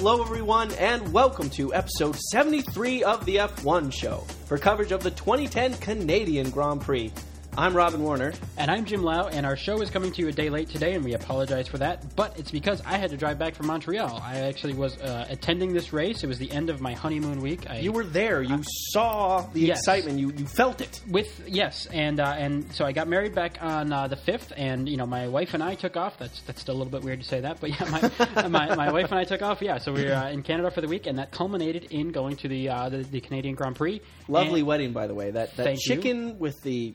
Hello, everyone, and welcome to episode 73 of the F1 Show for coverage of the 2010 Canadian Grand Prix. I'm Robin Warner. And I'm Jim Lau, and our show is coming to you a day late today, and we apologize for that. But it's because I had to drive back from Montreal. I actually was uh, attending this race. It was the end of my honeymoon week. I, You were there. You saw the Yes. excitement. You, you felt it. with yes, and uh, and so I got married back on uh, the fifth, and you know my wife and I took off. That's that's still a little bit weird to say that, but yeah, my my, my wife and I took off. Yeah, so we were uh, in Canada for the week, and that culminated in going to the uh, the, the Canadian Grand Prix. Lovely And- wedding, by the way. That, that Thank you. chicken with the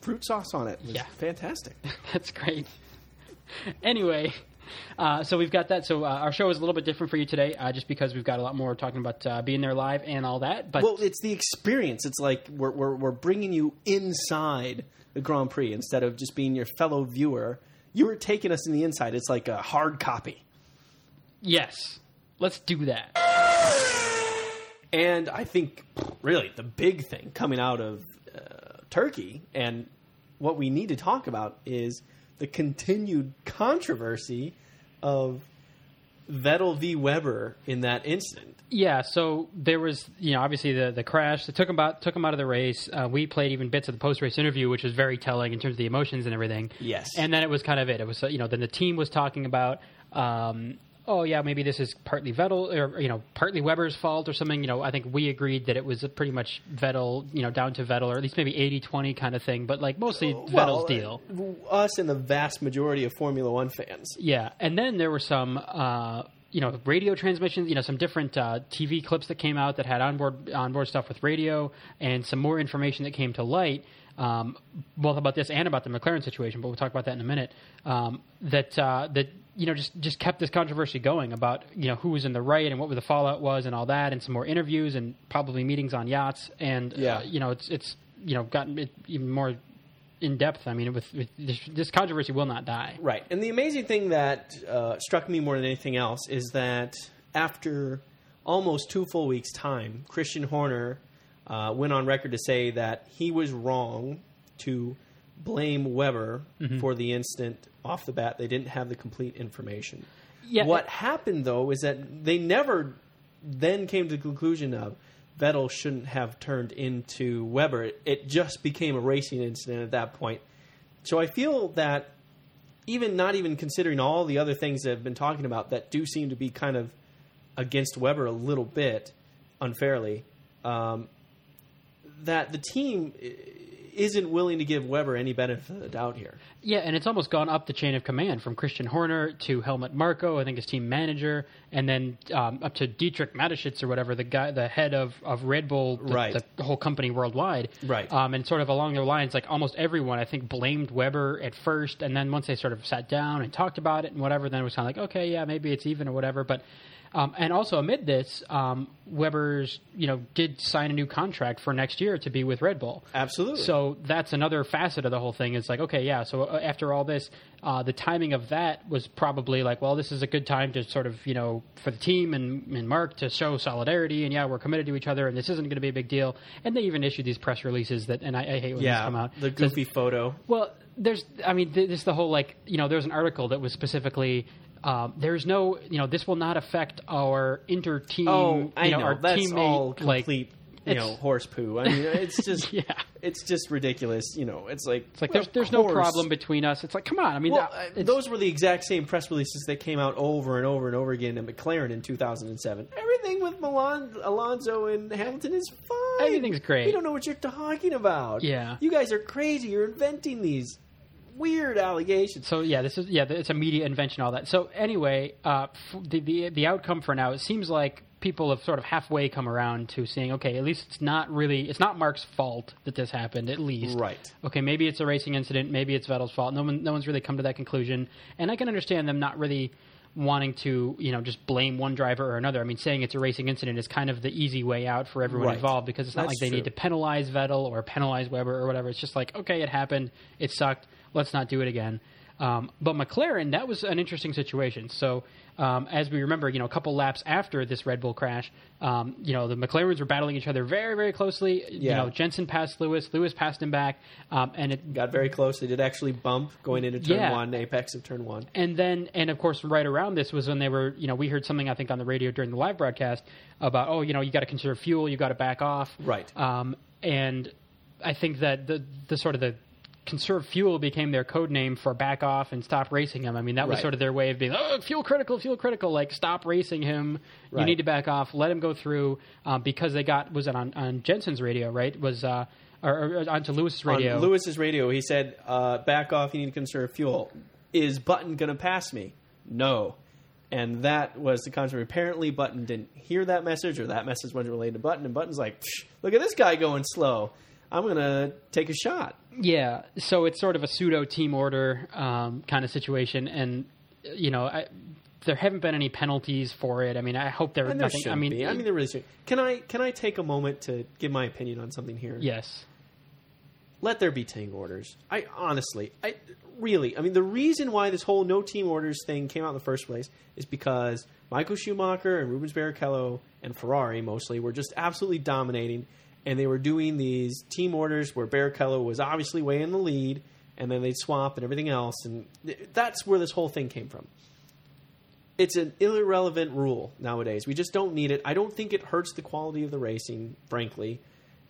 fruit sauce on it was Yeah. fantastic. That's great. anyway, uh, so we've got that. So uh, our show is a little bit different for you today, uh, just because we've got a lot more talking about uh, being there live and all that. But Well, it's the experience. It's like we're, we're, we're bringing you inside the Grand Prix instead of just being your fellow viewer. You were taking us in the inside. It's like a hard copy. yes, let's do that. And I think, really, the big thing coming out of Turkey and what we need to talk about is the continued controversy of Vettel v. Webber in that incident. Yeah, so there was, you know, obviously the the crash that took him out took him out of the race. Uh, we played even bits of the post race interview, which was very telling in terms of the emotions and everything. Yes. and then it was kind of it. It was, you know, then the team was talking about, um, oh yeah, maybe this is partly Vettel or you know partly Webber's fault or something. You know, I think we agreed that it was pretty much Vettel, you know, down to Vettel or at least maybe 80-20 kind of thing, but like mostly Vettel's deal. uh, us and the vast majority of Formula One fans. Yeah, and then there were some, uh, you know, radio transmissions. You know, some different uh, TV clips that came out that had onboard onboard stuff with radio, and some more information that came to light, um, both about this and about the McLaren situation. But we'll talk about that in a minute. Um, that uh, that you know just just kept this controversy going about you know who was in the right and what the fallout was and all that, and some more interviews and probably meetings on yachts. And Yeah. uh, you know, it's it's you know gotten it even more in depth. I mean, with, with this, this controversy will not die. Right. And the amazing thing that uh, struck me more than anything else is that after almost two full weeks' time, Christian Horner uh, went on record to say that he was wrong to blame Webber Mm-hmm. for the incident off the bat. They didn't have the complete information. Yeah, What happened, though, is that they never then came to the conclusion of Vettel shouldn't have turned into Webber. It, it just became a racing incident at that point. So I feel that even not even considering all the other things that I've been talking about that do seem to be kind of against Webber a little bit unfairly, um, that the team isn't willing to give Webber any benefit of the doubt here. Yeah, and it's almost gone up the chain of command from Christian Horner to Helmut Marko, I think his team manager, and then um, up to Dietrich Mateschitz or whatever, the guy, the head of, of Red Bull, the, Right. the whole company worldwide. Right. Um, and sort of along their lines, like almost everyone, I think, blamed Webber at first, and then once they sort of sat down and talked about it and whatever, then it was kind of like, okay, yeah, maybe it's even or whatever. But um, and also amid this, um, Webber's you know did sign a new contract for next year to be with Red Bull. Absolutely. So that's another facet of the whole thing. It's like, okay, yeah. So uh, after all this, uh, the timing of that was probably like, well, this is a good time to sort of, you know, for the team and, and Mark to show solidarity, and yeah, we're committed to each other, and this isn't going to be a big deal. And they even issued these press releases that, and I, I hate when these come yeah, out. the Says- goofy photo. well, there's, I mean, th- this is the whole like, you know, there's an article that was specifically. Um, there's no, you know, this will not affect our inter team. Oh, I you know, know. our That's teammate, all like, complete, you know, horse poo. I mean, it's just, Yeah. it's just ridiculous. You know, it's like, It's like there's there's no problem between us. It's like, come on. I mean, Well, that- uh, those were the exact same press releases that came out over and over and over again in McLaren in 2007. Everything with Milan, Alonso and Hamilton is fine. Everything's great. We don't know what you're talking about. Yeah. you guys are crazy. You're inventing these weird allegations. So yeah, this is yeah, it's a media invention, all that. So anyway, uh, f- the, the the outcome for now, it seems like people have sort of halfway come around to seeing, okay, at least it's not really, it's not Mark's fault that this happened, at least. Right. Okay, maybe it's a racing incident, maybe it's Vettel's fault. No one, no one's really come to that conclusion, and I can understand them not really wanting to, you know, just blame one driver or another. I mean, saying it's a racing incident is kind of the easy way out for everyone Right. involved because it's not That's like they need to penalize Vettel or penalize Webber or whatever. It's just like, okay, it happened, it sucked, let's not do it again. Um, but McLaren, that was an interesting situation. So, um, as we remember, you know, a couple laps after this Red Bull crash, um, you know, the McLarens were battling each other very, very closely. You Yeah. know, Jenson passed Lewis, Lewis passed him back, um, and it Got very close. They did actually bump going into turn Yeah. one, apex of turn one. and then and of course right around this was when they were you know we heard something i think on the radio during the live broadcast about oh you know you got to conserve fuel you got to back off Right. um, and i think that the the sort of the conserve fuel became their code name for back off and stop racing him i mean that was Right. sort of their way of being oh fuel critical fuel critical like stop racing him you need to back off let him go through um, because they got was it on, on jenson's radio right was uh or, or onto lewis's radio On Lewis's radio, he said, uh, "Back off. You need to conserve fuel." Is Button going to pass me? No. And that was the concept. Apparently, Button didn't hear that message, or that message wasn't related to Button. And Button's like, "Psh, "Look at this guy going slow. I'm going to take a shot." Yeah, so it's sort of a pseudo team order um, kind of situation, and you know, I, there haven't been any penalties for it. I mean, I hope there. And there nothing. should I mean, be. I mean, there really should. Can I can I take a moment to give my opinion on something here? yes, let there be team orders. I honestly, I really, I mean, the reason why this whole no team orders thing came out in the first place is because Michael Schumacher and Rubens Barrichello and Ferrari mostly were just absolutely dominating, and they were doing these team orders where Barrichello was obviously way in the lead, and then they'd swap and everything else, and th- that's where this whole thing came from. It's an irrelevant rule nowadays. We just don't need it. I don't think it hurts the quality of the racing, frankly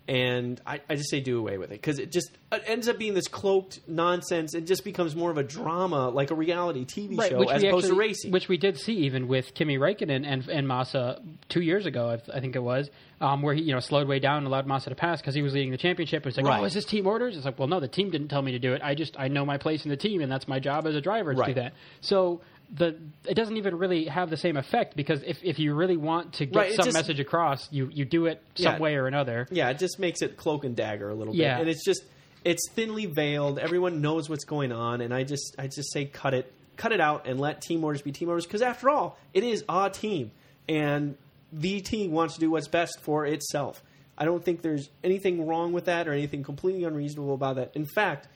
and I, I just say do away with it because it just it ends up being this cloaked nonsense. It just becomes more of a drama, like a reality TV show, as opposed to racing. which we did see even with Kimi Räikkönen and and Massa two years ago, I, I think it was, um, where he you know slowed way down and allowed Massa to pass because he was leading the championship. It's like, Right. oh, is this team orders? It's like, well, no, the team didn't tell me to do it. I just I know my place in the team, and that's my job as a driver to do that. So. The it doesn't even really have the same effect because if, if you really want to get Right, some just- message across, you, you do it some Yeah. way or another. yeah, it just makes it cloak and dagger a little Yeah. bit, and it's just it's thinly veiled. Everyone knows what's going on, and I just I just say cut it cut it out and let team orders be team orders because after all, it is a team, and the team wants to do what's best for itself. I don't think there's anything wrong with that or anything completely unreasonable about that. In fact,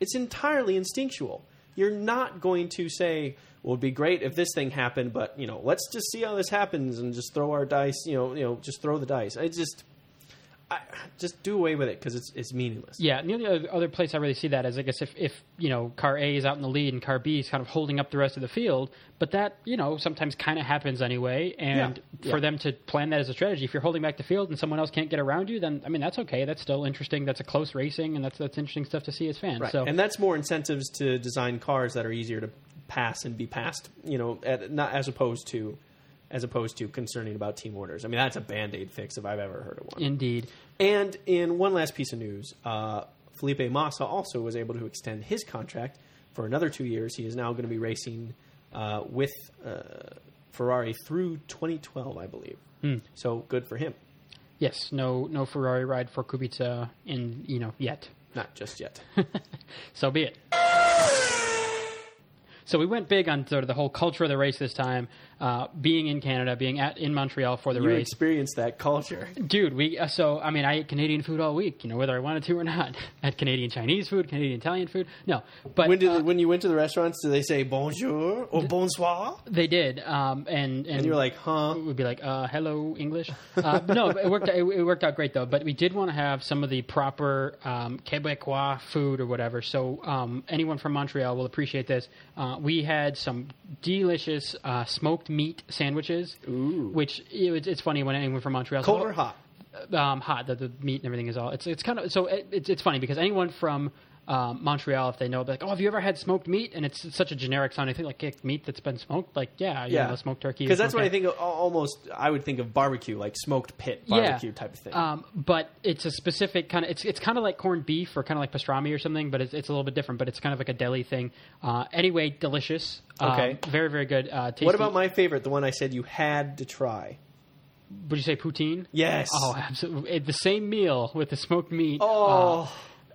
it's entirely instinctual. You're not going to say, "Well, it'd be great if this thing happened," but you know, let's just see how this happens and just throw our dice. You know, you know, just throw the dice. I just, I, just do away with it because it's it's meaningless. Yeah, and the only other- other place I really see that is I guess if, if you know car A is out in the lead and car B is kind of holding up the rest of the field, but that you know sometimes kind of happens anyway. And Yeah, for yeah. them to plan that as a strategy, if you're holding back the field and someone else can't get around you, then I mean that's okay. That's still interesting. That's a close racing, and that's that's interesting stuff to see as fans. Right. So and that's more incentives to design cars that are easier to pass and be passed. You know, at, not as opposed to as opposed to concerning about team orders. I mean, that's a band aid fix if I've ever heard of one. indeed, And in one last piece of news, uh, Felipe Massa also was able to extend his contract for another two years. He is now going to be racing uh, with uh, Ferrari through 2012, I believe. So good for him. yes, no no Ferrari ride for Kubica in you know yet. Not just yet. So be it. So we went big on sort of the whole culture of the race this time, uh, being in Canada, being at in Montreal for the you race. experienced that culture. Dude, we uh, so I mean I ate Canadian food all week, you know, whether I wanted to or not. I had Canadian Chinese food, Canadian Italian food. No, but When did uh, when you went to the restaurants, did they say bonjour or bonsoir? they did, um, and, and And you were like, huh? we'd be like, uh, "Hello, English." Uh, no, it worked. Out, it, it worked out great though. But we did want to have some of the proper um, Quebecois food or whatever. So um, anyone from Montreal will appreciate this. Uh, we had some delicious uh, smoked meat sandwiches, Ooh. which it, it's funny when anyone from Montreal Cold or hot? um, hot. The, the meat and everything is all. It's it's kind of so it, it's it's funny because anyone from um, Montreal, if they know, like, oh, have you ever had smoked meat? And it's, such a generic sounding thing, like meat that's been smoked. Like yeah, you Yeah, know, smoked turkey. Because that's what I think. Of, almost, I would think of barbecue, like smoked pit barbecue type of thing. Um, but it's a specific kind of. It's it's kind of like corned beef or kind of like pastrami or something, but it's, it's a little bit different. But it's kind of like a deli thing. Uh, anyway, delicious. Um, Okay. very very good. Uh, what about my favorite, the one I said you had to try? Would you say poutine? Yes. Oh, absolutely. The same meal with the smoked meat. Oh, Uh,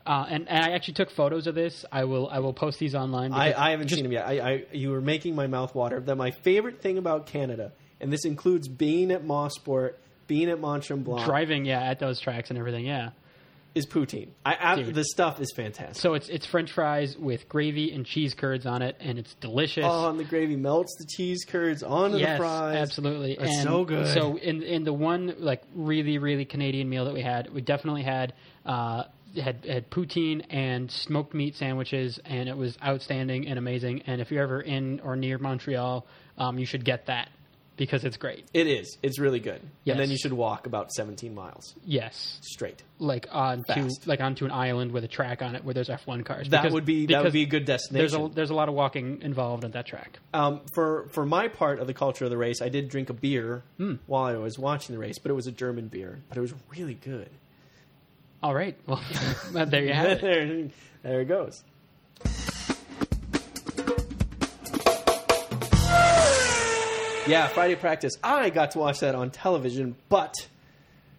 uh, and, and I actually took photos of this. I will I will post these online. I, I haven't just- seen them yet. I, I, you were making my mouth water. That my favorite thing about Canada, and this includes being at Mosport, being at Mont Tremblant. driving yeah at those tracks and everything. Yeah. is poutine. I, the stuff is fantastic. So it's it's French fries with gravy and cheese curds on it, and it's delicious. Oh, and the gravy melts the cheese curds onto yes, the fries. absolutely. That's and so good. So in in the one like really really Canadian meal that we had, we definitely had uh, had had poutine and smoked meat sandwiches, and it was outstanding and amazing. And if you're ever in or near Montreal, um, you should get that because it's great. It is. It's really good. Yes. And then you should walk about 17 miles Yes, straight. like onto Fast. like onto an island with a track on it where there's F1 cars. That Because- would be that would be a good There's destination. a there's a lot of walking involved in that track. Um, for for my part of the culture of the race, I did drink a beer Hmm. while I was watching the race, but it was a German beer, but it was really good. All right, well there you have it. there, there it goes. Yeah, Friday practice. I got to watch that on television, but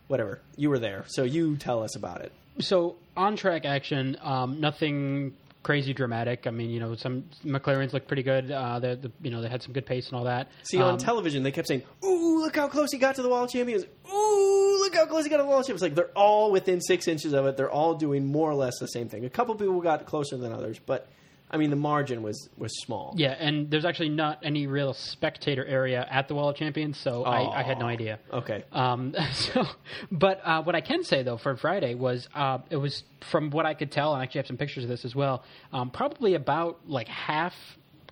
whatever. You were there, so you tell us about it. So on track action, um, nothing crazy dramatic. I mean, you know, some McLarens looked pretty good. Uh, they, the, you know, they had some good pace and all that. See, on Um, television, they kept saying, "Ooh, look how close he got to the wall of champions! Ooh, look how close he got to the wall of champions!" Like they're all within six inches of it. They're all doing more or less the same thing. A couple people got closer than others, but I mean, the margin was was small. Yeah, and there's actually not any real spectator area at the Wall of Champions, so I, I had no idea. Okay. Um, so, but uh, what I can say though for Friday was uh, it was from what I could tell, and I actually have some pictures of this as well. Um, probably about like half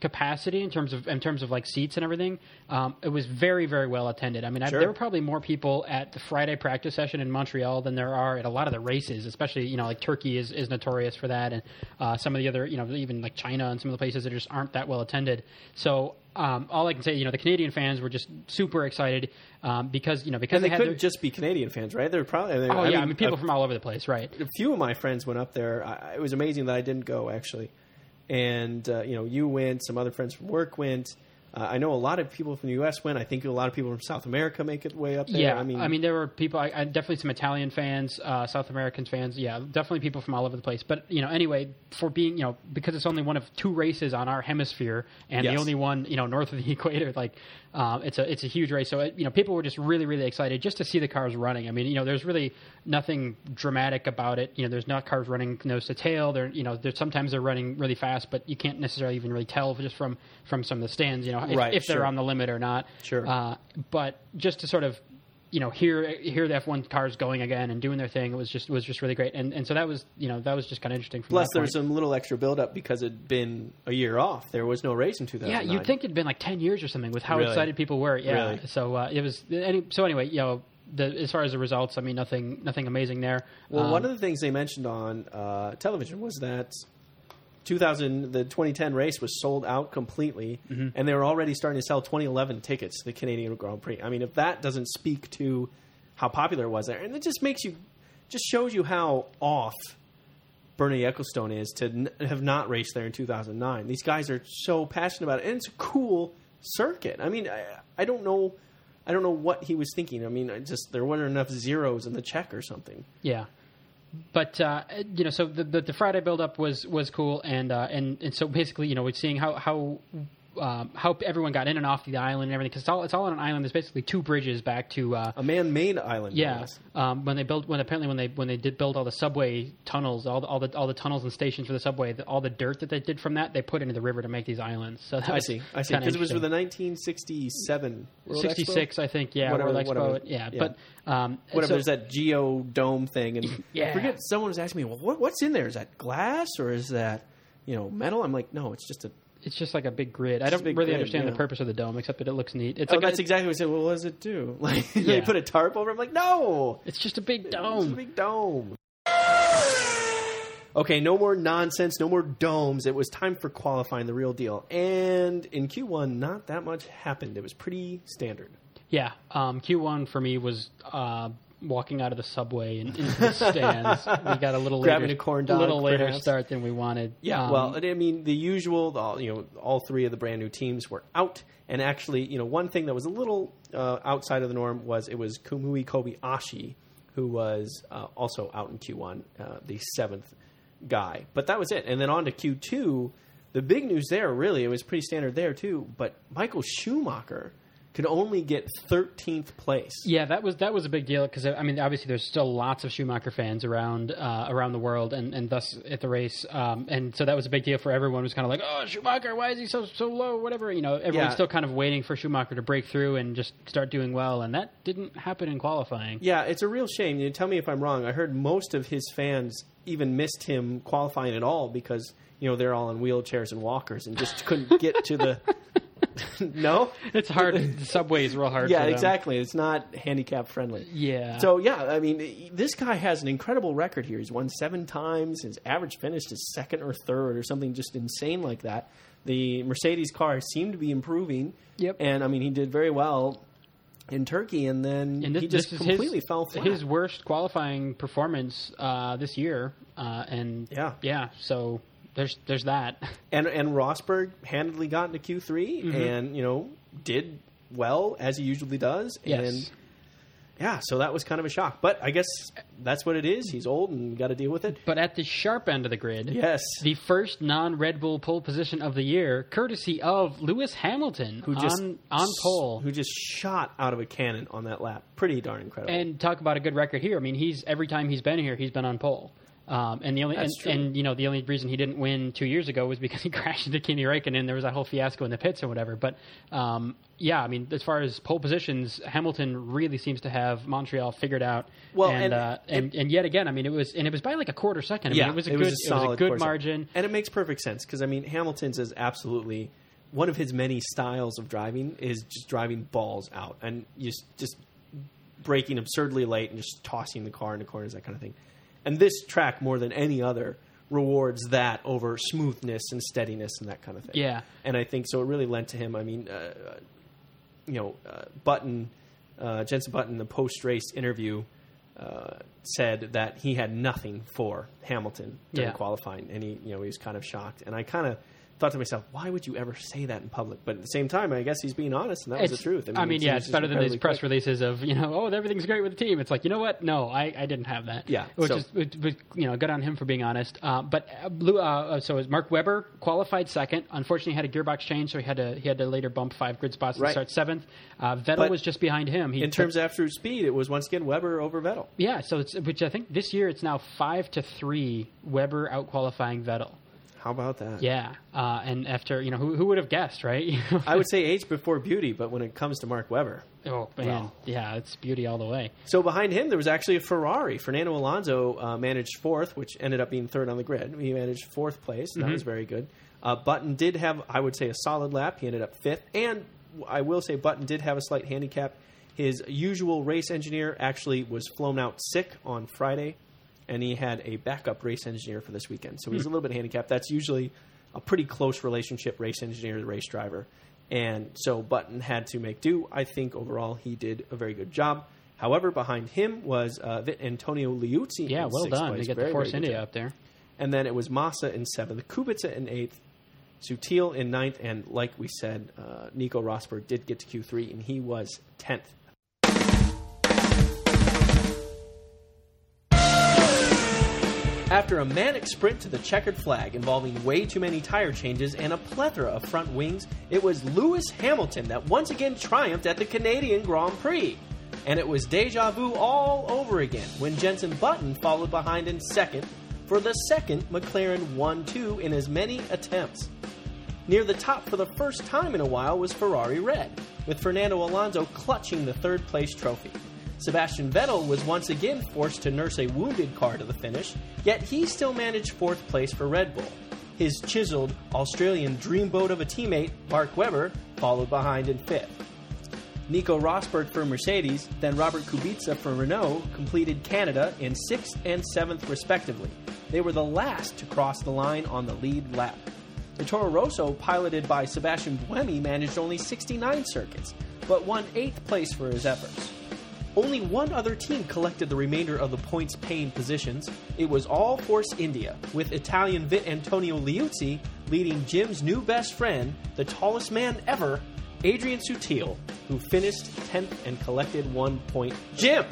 capacity in terms of in terms of like seats and everything. Um, it was very very well attended. I mean, I, there were probably more people at the Friday practice session in Montreal than there are at a lot of the races. Especially you know like Turkey is, is notorious for that, and uh, some of the other you know even like China and some of the places that just aren't that well attended. So. Um, all I can say, you know, the Canadian fans were just super excited um, because, you know, because And they had couldn't their- just be Canadian fans, right? They're probably. They, Oh yeah, I mean a- people from all over the place, right? a few of my friends went up there. I, it was amazing that I didn't go actually, and uh, you know you went. Some other friends from work went. Uh, I know a lot of people from the U.S. went. I think a lot of people from South America make it way up there. Yeah, I mean, I mean, there were people. I, I definitely some Italian fans, uh, South Americans fans. Yeah, definitely people from all over the place. But you know, anyway, for being you know because it's only one of two races on our hemisphere and Yes. the only one you know north of the equator, like um, it's a it's a huge race. So it, you know, people were just really really excited just to see the cars running. I mean, you know, there's really nothing dramatic about it. You know, there's not cars running nose to tail. They're you know, there's sometimes they're running really fast, but you can't necessarily even really tell just from from some of the stands. You know, if, Right, if they're sure. on the limit or not. Sure. Uh, but just to sort of, you know, hear hear the F1 cars going again and doing their thing, it was just was just really great. And and so that was you know that was just kind of interesting. From plus there was some little extra build up because it'd been a year off. There was no race in Yeah, you'd think it'd been like ten years or something with how Really? excited people were. Yeah. Really? So uh, it was. Any, so anyway, you know, the, as far as the results, I mean, nothing nothing amazing there. Well, Um, one of the things they mentioned on uh, television was that 2000, the 2010 race was sold out completely, Mm-hmm. and they were already starting to sell 2011 tickets to the Canadian Grand Prix. I mean, if that doesn't speak to how popular it was there, and it just makes you, just shows you how off Bernie Ecclestone is to n- have not raced there in 2009. These guys are so passionate about it, and it's a cool circuit. I mean, I, I don't know. I don't know what he was thinking. I mean, I just there weren't enough zeros in the check or something. Yeah. But uh, you know, so the, the the Friday buildup was was cool, and uh, and and so basically, you know, we're seeing how how um, how everyone got in and off the island and everything because it's all it's all on an island. There's basically two bridges back to uh, A man-made island. yeah. Um, when they built when apparently when they when they did build all the subway tunnels, all the all the all the tunnels and stations for the subway, the, all the dirt that they did from that, they put into the river to make these islands. So I see. I see. Because it was with the 1967 World Expo? 66, I think. Yeah, Whatever- World Expo. whatever. Yeah, Yeah. but um, Whatever. so- There's that geodome thing, and Yeah. I forget. Someone was asking me, "Well, what, what's in there? Is that glass or is that you know metal?" I'm like, "No, it's just a." It's just like a big grid. I don't really grid, understand yeah. the purpose of the dome, except that it looks neat. It's oh, like that's a, exactly what I said. Well, what does it do? Like they put a tarp over. it? I'm like, no, It's just a big dome. it's a big dome. Okay, no more nonsense, no more domes. It was time for qualifying the real deal. And in Q1, not that much happened. It was pretty standard. Yeah, um, Q1 for me was uh, walking out of the subway and into the stands. we got a little Grabbing later, a corn dog, little later perhaps. start than we wanted. Yeah, Um, well, I mean, the usual, all, you know, all three of the brand new teams were out, and actually, you know, one thing that was a little uh, outside of the norm was it was Kamui Kobayashi, who was uh, also out in Q1, uh, the seventh guy. But that was it, and then on to Q2. The big news there, really, it was pretty standard there too. But Michael Schumacher could only get 13th place. Yeah, that was that was a big deal because I mean, obviously, there's still lots of Schumacher fans around uh, around the world, and, and thus at the race, um, and so that was a big deal for everyone. Was kind of like, oh, Schumacher, why is he so so low? Whatever, you know, everyone's Yeah. still kind of waiting for Schumacher to break through and just start doing well, and that didn't happen in qualifying. Yeah, it's a real shame. You tell me if I'm wrong. I heard most of his fans even missed him qualifying at all because you know they're all in wheelchairs and walkers and just couldn't get to the. no. It's hard. the subway is real hard. Yeah, for them. exactly. It's not handicap friendly. Yeah. So yeah, I mean, this guy has an incredible record here. He's won seven times. His average finish is second or third or something just insane like that. The Mercedes car seemed to be improving. Yep. And I mean, he did very well in Turkey, and then and this, he just completely his, fell flat. his worst qualifying performance uh, this year, uh, and Yeah. yeah. So there's there's that. and and Rosberg handedly got into Q 3 Mm-hmm. and you know did well as he usually does. Yes. And yeah, so that was kind of a shock. But I guess that's what it is. He's old and got to deal with it. But at the sharp end of the grid, Yes. the first non-Red Bull pole position of the year, courtesy of Lewis Hamilton, who just on on pole. who just shot out of a cannon on that lap. Pretty darn incredible. and talk about a good record here. I mean, he's every time he's been here, he's been on pole. Um, and the only and, and you know the only reason he didn't win two years ago was because he crashed into Kimi Räikkönen. And there was that whole fiasco in the pits or whatever. But um, yeah, I mean, as far as pole positions, Hamilton really seems to have Montreal figured out. Well, and and- uh, and, and yet again, I mean, it was and it was by like a quarter second. I yeah, mean, it was a good, it was a good margin. and it makes perfect sense because I mean Hamilton's is absolutely one of his many styles of driving is just driving balls out and just just braking absurdly late and just tossing the car into corners that kind of thing. And this track more than any other rewards that over smoothness and steadiness and that kind of thing. Yeah. and I think so. It really lent to him. I mean, uh, you know, uh, Button, uh, Jenson Button, the post race interview, uh, said that he had nothing for Hamilton during Yeah. qualifying, and he, you know, he was kind of shocked. And I kind of thought to myself, why would you ever say that in public? But at the same time, I guess he's being honest, and that was the It's- truth. I mean, he yeah, it's better than these incredibly press releases of you know, oh, everything's great with the team. It's like you know what? No, I, I didn't have that. Yeah, which so- is which, you know, good on him for being honest. Uh, but uh, uh, so as Mark Webber qualified second. Unfortunately, had a gearbox change, so he had to he had to later bump five grid spots and Right. start seventh. Uh, Vettel But was just behind him. He In terms of absolute speed, it was once again Webber over Vettel. yeah, so it's which I think this year it's now five to three. Webber out qualifying Vettel. How about that? Yeah, uh, and after you know who who would have guessed, right? I would say age before beauty, but when it comes to Mark Webber, oh man, Well. yeah, it's beauty all the way. So behind him, there was actually a Ferrari. Fernando Alonso uh, managed fourth, which ended up being third on the grid. He managed fourth place. That was very good. Uh, Button did have, I would say, a solid lap. He ended up fifth. And I will say, Button did have a slight handicap. His usual race engineer actually was flown out sick on Friday, and he had a backup race engineer for this weekend. So he was a little bit handicapped. That's usually a pretty close relationship, race engineer to race driver. And so Button had to make do. I think overall he did a very good job. However, behind him was uh, Antonio Liuzzi. Yeah, in well done. place. They get Very, the Force India job. up there. And then it was Massa in seventh, Kubica in eighth, Sutil in ninth, and like we said, uh, Nico Rosberg did get to Q3, and he was tenth. After a manic sprint to the checkered flag involving way too many tire changes and a plethora of front wings, it was Lewis Hamilton that once again triumphed at the Canadian Grand Prix. And it was deja vu all over again when Jenson Button followed behind in second for the second McLaren 1 2 in as many attempts. Near the top for the first time in a while was Ferrari Red, with Fernando Alonso clutching the third place trophy. Sebastian Vettel was once again forced to nurse a wounded car to the finish, yet he still managed fourth place for Red Bull. His chiseled Australian dreamboat of a teammate, Mark Webber, followed behind in fifth. Nico Rosberg for Mercedes, then Robert Kubica for Renault completed Canada in sixth and seventh respectively. They were the last to cross the line on the lead lap. The Toro Rosso, piloted by Sebastien Buemi, managed only 69 circuits, but won eighth place for his efforts. Only one other team collected the remainder of the points paying positions. It was all Force India, with Italian Vitantonio Liuzzi leading Jim's new best friend, the tallest man ever, Adrian Sutil, who finished 10th and collected one point. Jim,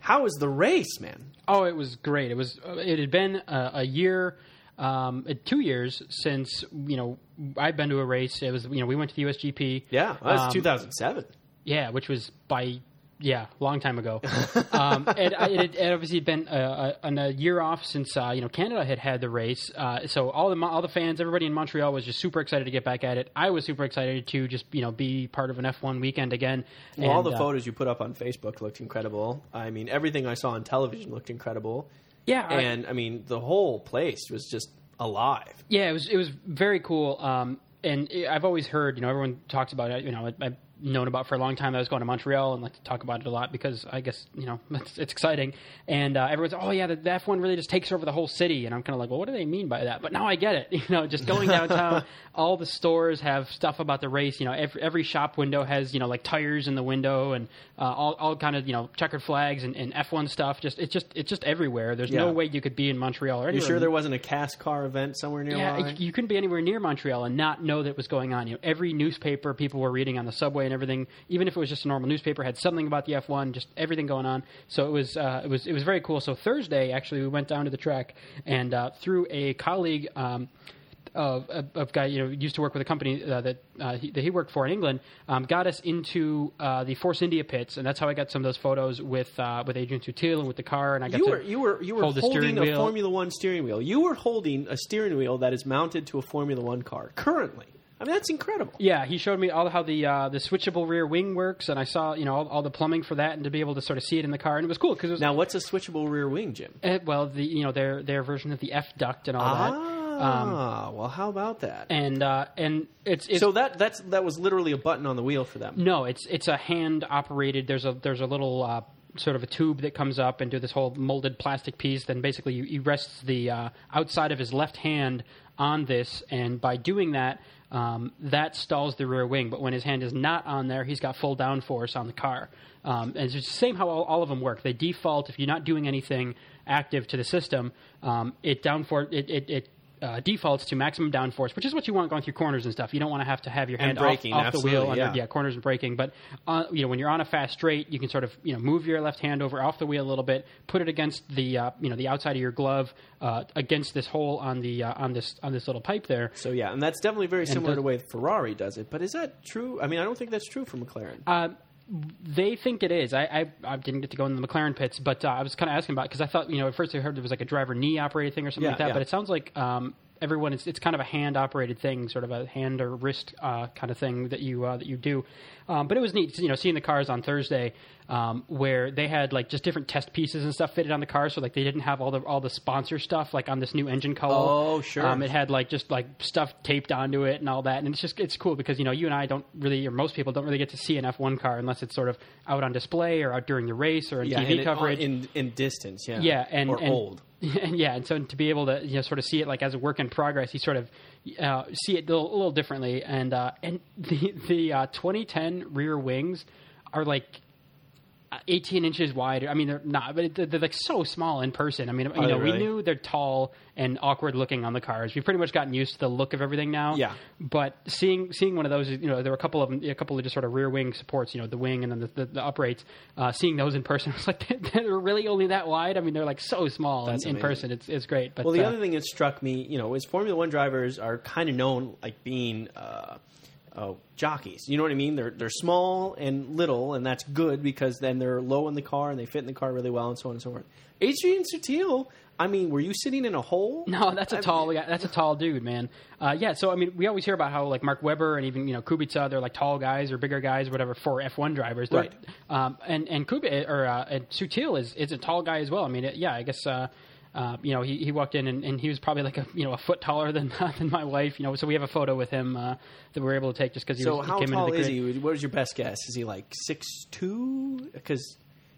how was the race, man? Oh, it was great. It was. uh, It had been a, a year, um, uh, two years since you know I've been to a race. It was you know we went to the USGP. Yeah, that was Um, 2007. Yeah, which was by yeah, long time ago. um, and I- it, had obviously been a, a, a year off since uh, you know Canada had had the race. Uh, so all the all the fans, everybody in Montreal was just super excited to get back at it. I was super excited to just you know be part of an F1 weekend again. Well, all the uh, photos you put up on Facebook looked incredible. I mean, everything I saw on television looked incredible. yeah, And I mean, the whole place was just alive. Yeah, it was it was very cool. Um, and I've always heard, you know, everyone talks about it. You know, I, I've known about for a long time. I was going to Montreal and like to talk about it a lot because I guess you know it's, it's exciting. And uh, everyone's, oh yeah, the, the F1 really just takes over the whole city. And I'm kind of like, well, what do they mean by that? But now I get it. You know, just going downtown, all the stores have stuff about the race. You know, every, every shop window has you know like tires in the window and uh, all all kind of you know checkered flags and, and F1 stuff. Just it's just it's just everywhere. There's no way you could be in Montreal or You sure there wasn't a cast car event somewhere near? Yeah, you couldn't be anywhere near Montreal and not know that was going on. You know, every newspaper people were reading on the subway and everything, even if it was just a normal newspaper, had something about the F1, just everything going on. So it was uh, it was it was very cool. So Thursday, actually, we went down to the track and uh, through a colleague. Um, of, of, of guy you know used to work with a company uh, that uh, he, that he worked for in England um, got us into uh, the Force India pits and that's how I got some of those photos with uh, with Adrian Sutil and with the car and I got you to were you were you were hold holding a wheel. Formula One steering wheel. You were holding a steering wheel that is mounted to a Formula One car currently. I mean, that's incredible. Yeah, he showed me all how the uh, the switchable rear wing works, and I saw you know all, all the plumbing for that, and to be able to sort of see it in the car, and it was cool because Now, what's a switchable rear wing, Jim? eh, well the you know their their version of the F duct and all that, Ah, well, how about that? and uh, and it's it's so that that's that was literally a button on the wheel for them. no, it's it's a hand operated. There's a there's a little. Uh, Sort of a tube that comes up and do this whole molded plastic piece. Then basically, he rests the uh, outside of his left hand on this, and by doing that, um, that stalls the rear wing. But when his hand is not on there, he's got full downforce on the car. Um, and it's the same how all, all of them work. They default if you're not doing anything active to the system. Um, it downforce it it, it uh, defaults to maximum downforce, which is what you want going through corners and stuff. You don't want to have to have your hand off- braking, off, the wheel under yeah. yeah corners and braking. But uh, you know when you're on a fast straight, you can sort of you know move your left hand over off the wheel a little bit, put it against the uh, you know the outside of your glove uh, against this hole on the uh, on this on this little pipe there. So yeah, and that's definitely very similar does- to the way Ferrari does it. But is that true? I mean, I don't think that's true for McLaren. They think it is. I, I, I didn't get to go in the McLaren pits, but uh, I was kind of asking about because I thought you know at first I heard there was like a driver knee operated thing or something Yeah, like that, yeah. but it sounds like um, everyone it's, it's kind of a hand operated thing, sort of a hand or wrist uh, kind of thing that you uh, that you do. Um, but it was neat, you know, seeing the cars on Thursday um, where they had like just different test pieces and stuff fitted on the car, so like they didn't have all the all the sponsor stuff like on this new engine color. Oh, sure. Um, it had like just like stuff taped onto it and all that, and it's just it's cool because you know you and I don't really, or most people don't really get to see an F1 car unless it's sort of out on display or out during the race or in yeah, TV it- coverage. in in distance. Yeah, yeah, and or and, old. and yeah, and so to be able to you know sort of see it like as a work in progress, you sort of uh, see it a little, a little differently. And uh, and the the uh, 2010 rear wings are like. Uh, 18 inches wide. I mean, they're not, but they're, they're like so small in person. I mean, you know, we knew they're tall and awkward looking on the cars. We've pretty much gotten used to the look of everything now. Yeah. But seeing seeing one of those, you know, there were a couple of them, a couple of just sort of rear wing supports, you know, the wing and then the, the, the uprates. Uh, seeing those in person, I was like, they're really only that wide. I mean, they're like so small in, in person. It's it's great. But Well, the uh, other thing that struck me, you know, is Formula One drivers are kind of known like being uh, uh, jockeys. You know what I mean? They're they're small and little, and that's good because then they're low in the car and they fit in the car really well, and so on and so forth. Adrian Sutil, I mean, were you sitting in a hole? No, that's a tall. That's a tall dude, man. Uh, yeah. So I mean, we always hear about how like Mark Webber and even you know Kubica, they're like tall guys or bigger guys, or whatever, for F1 drivers. They're- Right. Um, and and Kubica or uh, and Sutil is is a tall guy as well. I mean, it, yeah, I guess. Uh, uh, you know, he, he walked in and, and he was probably like a you know a foot taller than than my wife. You know, so we have a photo with him uh, that we were able to take just because he, So was, he how came tall into the is grid. he? What is your best guess? Is he like six two? Because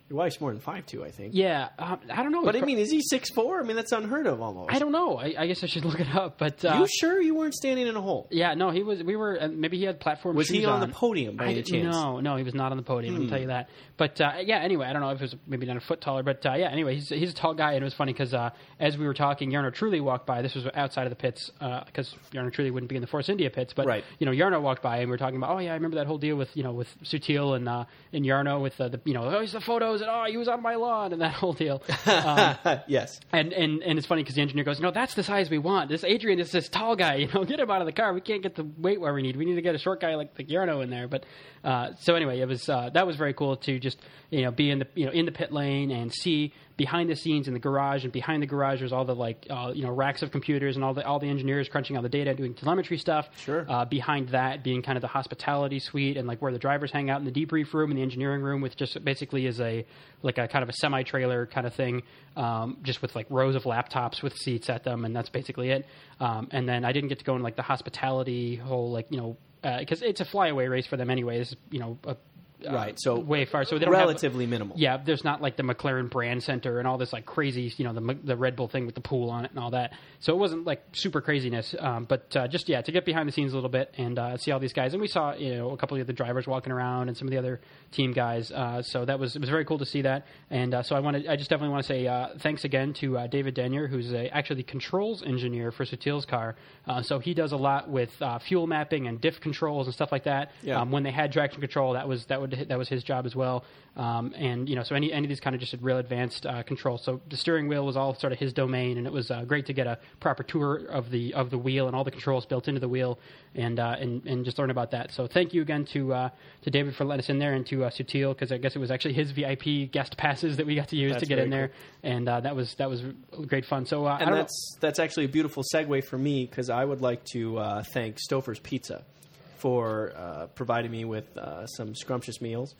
your wife's more than five two, I think. Yeah, um, I don't know. But I mean, is he six four? I mean, that's unheard of almost. I don't know. I, I guess I should look it up. But uh, you sure you weren't standing in a hole? yeah, no, he was. We were. Uh, maybe he had platform. Was he shoes on the podium by I any chance? Hmm. No, no, he was not on the podium. I can tell you that. But uh, yeah, anyway, I don't know if it was maybe not a foot taller, but uh, yeah, anyway, he's, he's a tall guy, and it was funny because uh, as we were talking, Jarno Trulli walked by. This was outside of the pits because Jarno Trulli wouldn't be in the Force India pits, but Right. you know, Jarno walked by, and we were talking about, oh yeah, I remember that whole deal with you know with Sutil and uh, and Jarno with uh, the you know, oh, he's the photos knows it. Oh, he was on my lawn and that whole deal. Um, yes. and, and and it's funny because the engineer goes, no, that's the size we want. This Adrian is this tall guy. You know, get him out of the car. We can't get the weight where we need. We need to get a short guy like like Jarno in there. But uh, so anyway, it was uh, that was very cool to just you know be in the you know in the pit lane and see behind the scenes in the garage and behind the garage there's all the like uh, you know racks of computers and all the all the engineers crunching all the data and doing telemetry stuff. Sure. uh, behind that being kind of the hospitality suite and like where the drivers hang out in the debrief room and the engineering room with just basically is a like a kind of a semi trailer kind of thing um, just with like rows of laptops with seats at them and that's basically it. Um, and then I didn't get to go in like the hospitality whole like you know because it's a flyaway race for them anyway. This is you know a, uh, Right, so way far so they don't have- Relatively minimal. yeah, there's not like the McLaren brand center and all this like crazy, you know, the the Red Bull thing with the pool on it and all that. So it wasn't like super craziness, um, but uh, just yeah, to get behind the scenes a little bit and uh, see all these guys. And we saw you know a couple of the drivers walking around and some of the other team guys. Uh, so that was it was very cool to see that. And uh, so I wanted, I just definitely want to say uh, thanks again to uh, David Denier, who's a, actually the controls engineer for Sutil's car. Uh, so he does a lot with uh, fuel mapping and diff controls and stuff like that. Yeah. Um, when they had traction control, that was that would that was his job as well. Um, and you know, so any any of these kind of just had real advanced uh, control. So the steering wheel was all sort of his domain, and it was uh, great to get a proper tour of the of the wheel and all the controls built into the wheel, and uh, and and just learn about that. So thank you again to uh, to David for letting us in there, and to uh, Sutil because I guess it was actually his VIP guest passes that we got to use That's to get in there, and uh, that was that was great fun. So uh, And don't know- that's that's actually a beautiful segue for me because I would like to uh, thank Stouffer's Pizza for uh, providing me with uh, some scrumptious meals,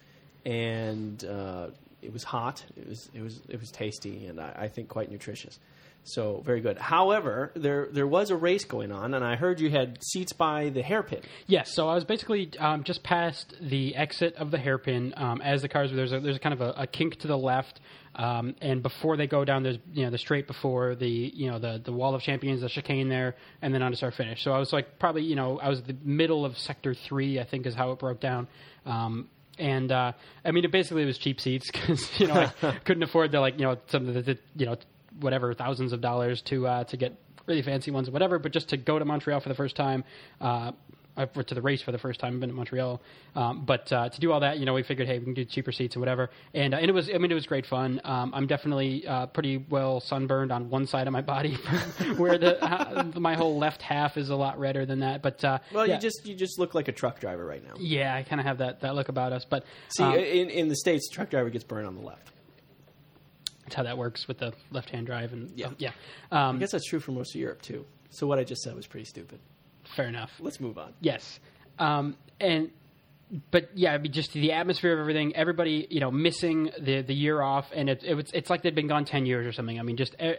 and uh, it was hot. It was it was it was tasty, and I, I think quite nutritious. So very good. However, there there was a race going on, and I heard you had seats by the hairpin. Yes, so I was basically um, just past the exit of the hairpin um, as the cars. There's a, there's a kind of a, a kink to the left, um, and before they go down, there's you know the straight before the you know the the wall of champions, the chicane there, and then on to start finish. So I was like probably you know I was the middle of sector three, I think is how it broke down. Um, and uh, I mean, it basically was cheap seats because you know I couldn't afford the like you know some of the, the you know whatever thousands of dollars to uh, to get really fancy ones or whatever, but just to go to Montreal for the first time. Uh, to the race for the first time. I've been to Montreal, um, but uh, to do all that, you know, we figured, hey, we can do cheaper seats or whatever, and uh, and it was, I mean, it was great fun. Um, I'm definitely uh, pretty well sunburned on one side of my body, where the uh, my whole left half is a lot redder than that. But uh, Well, yeah. you just you just look like a truck driver right now. yeah, I kind of have that that look about us, but See, um, in in the states, truck driver gets burned on the left. That's how that works with the left hand drive, and Yeah. uh, yeah, um, I guess that's true for most of Europe too. So what I just said was pretty stupid. fair enough. Let's move on. Yes, um, and but yeah, I mean, just the atmosphere of everything. Everybody, you know, missing the the year off, and it, it was it's like they'd been gone ten years or something. I mean, just uh,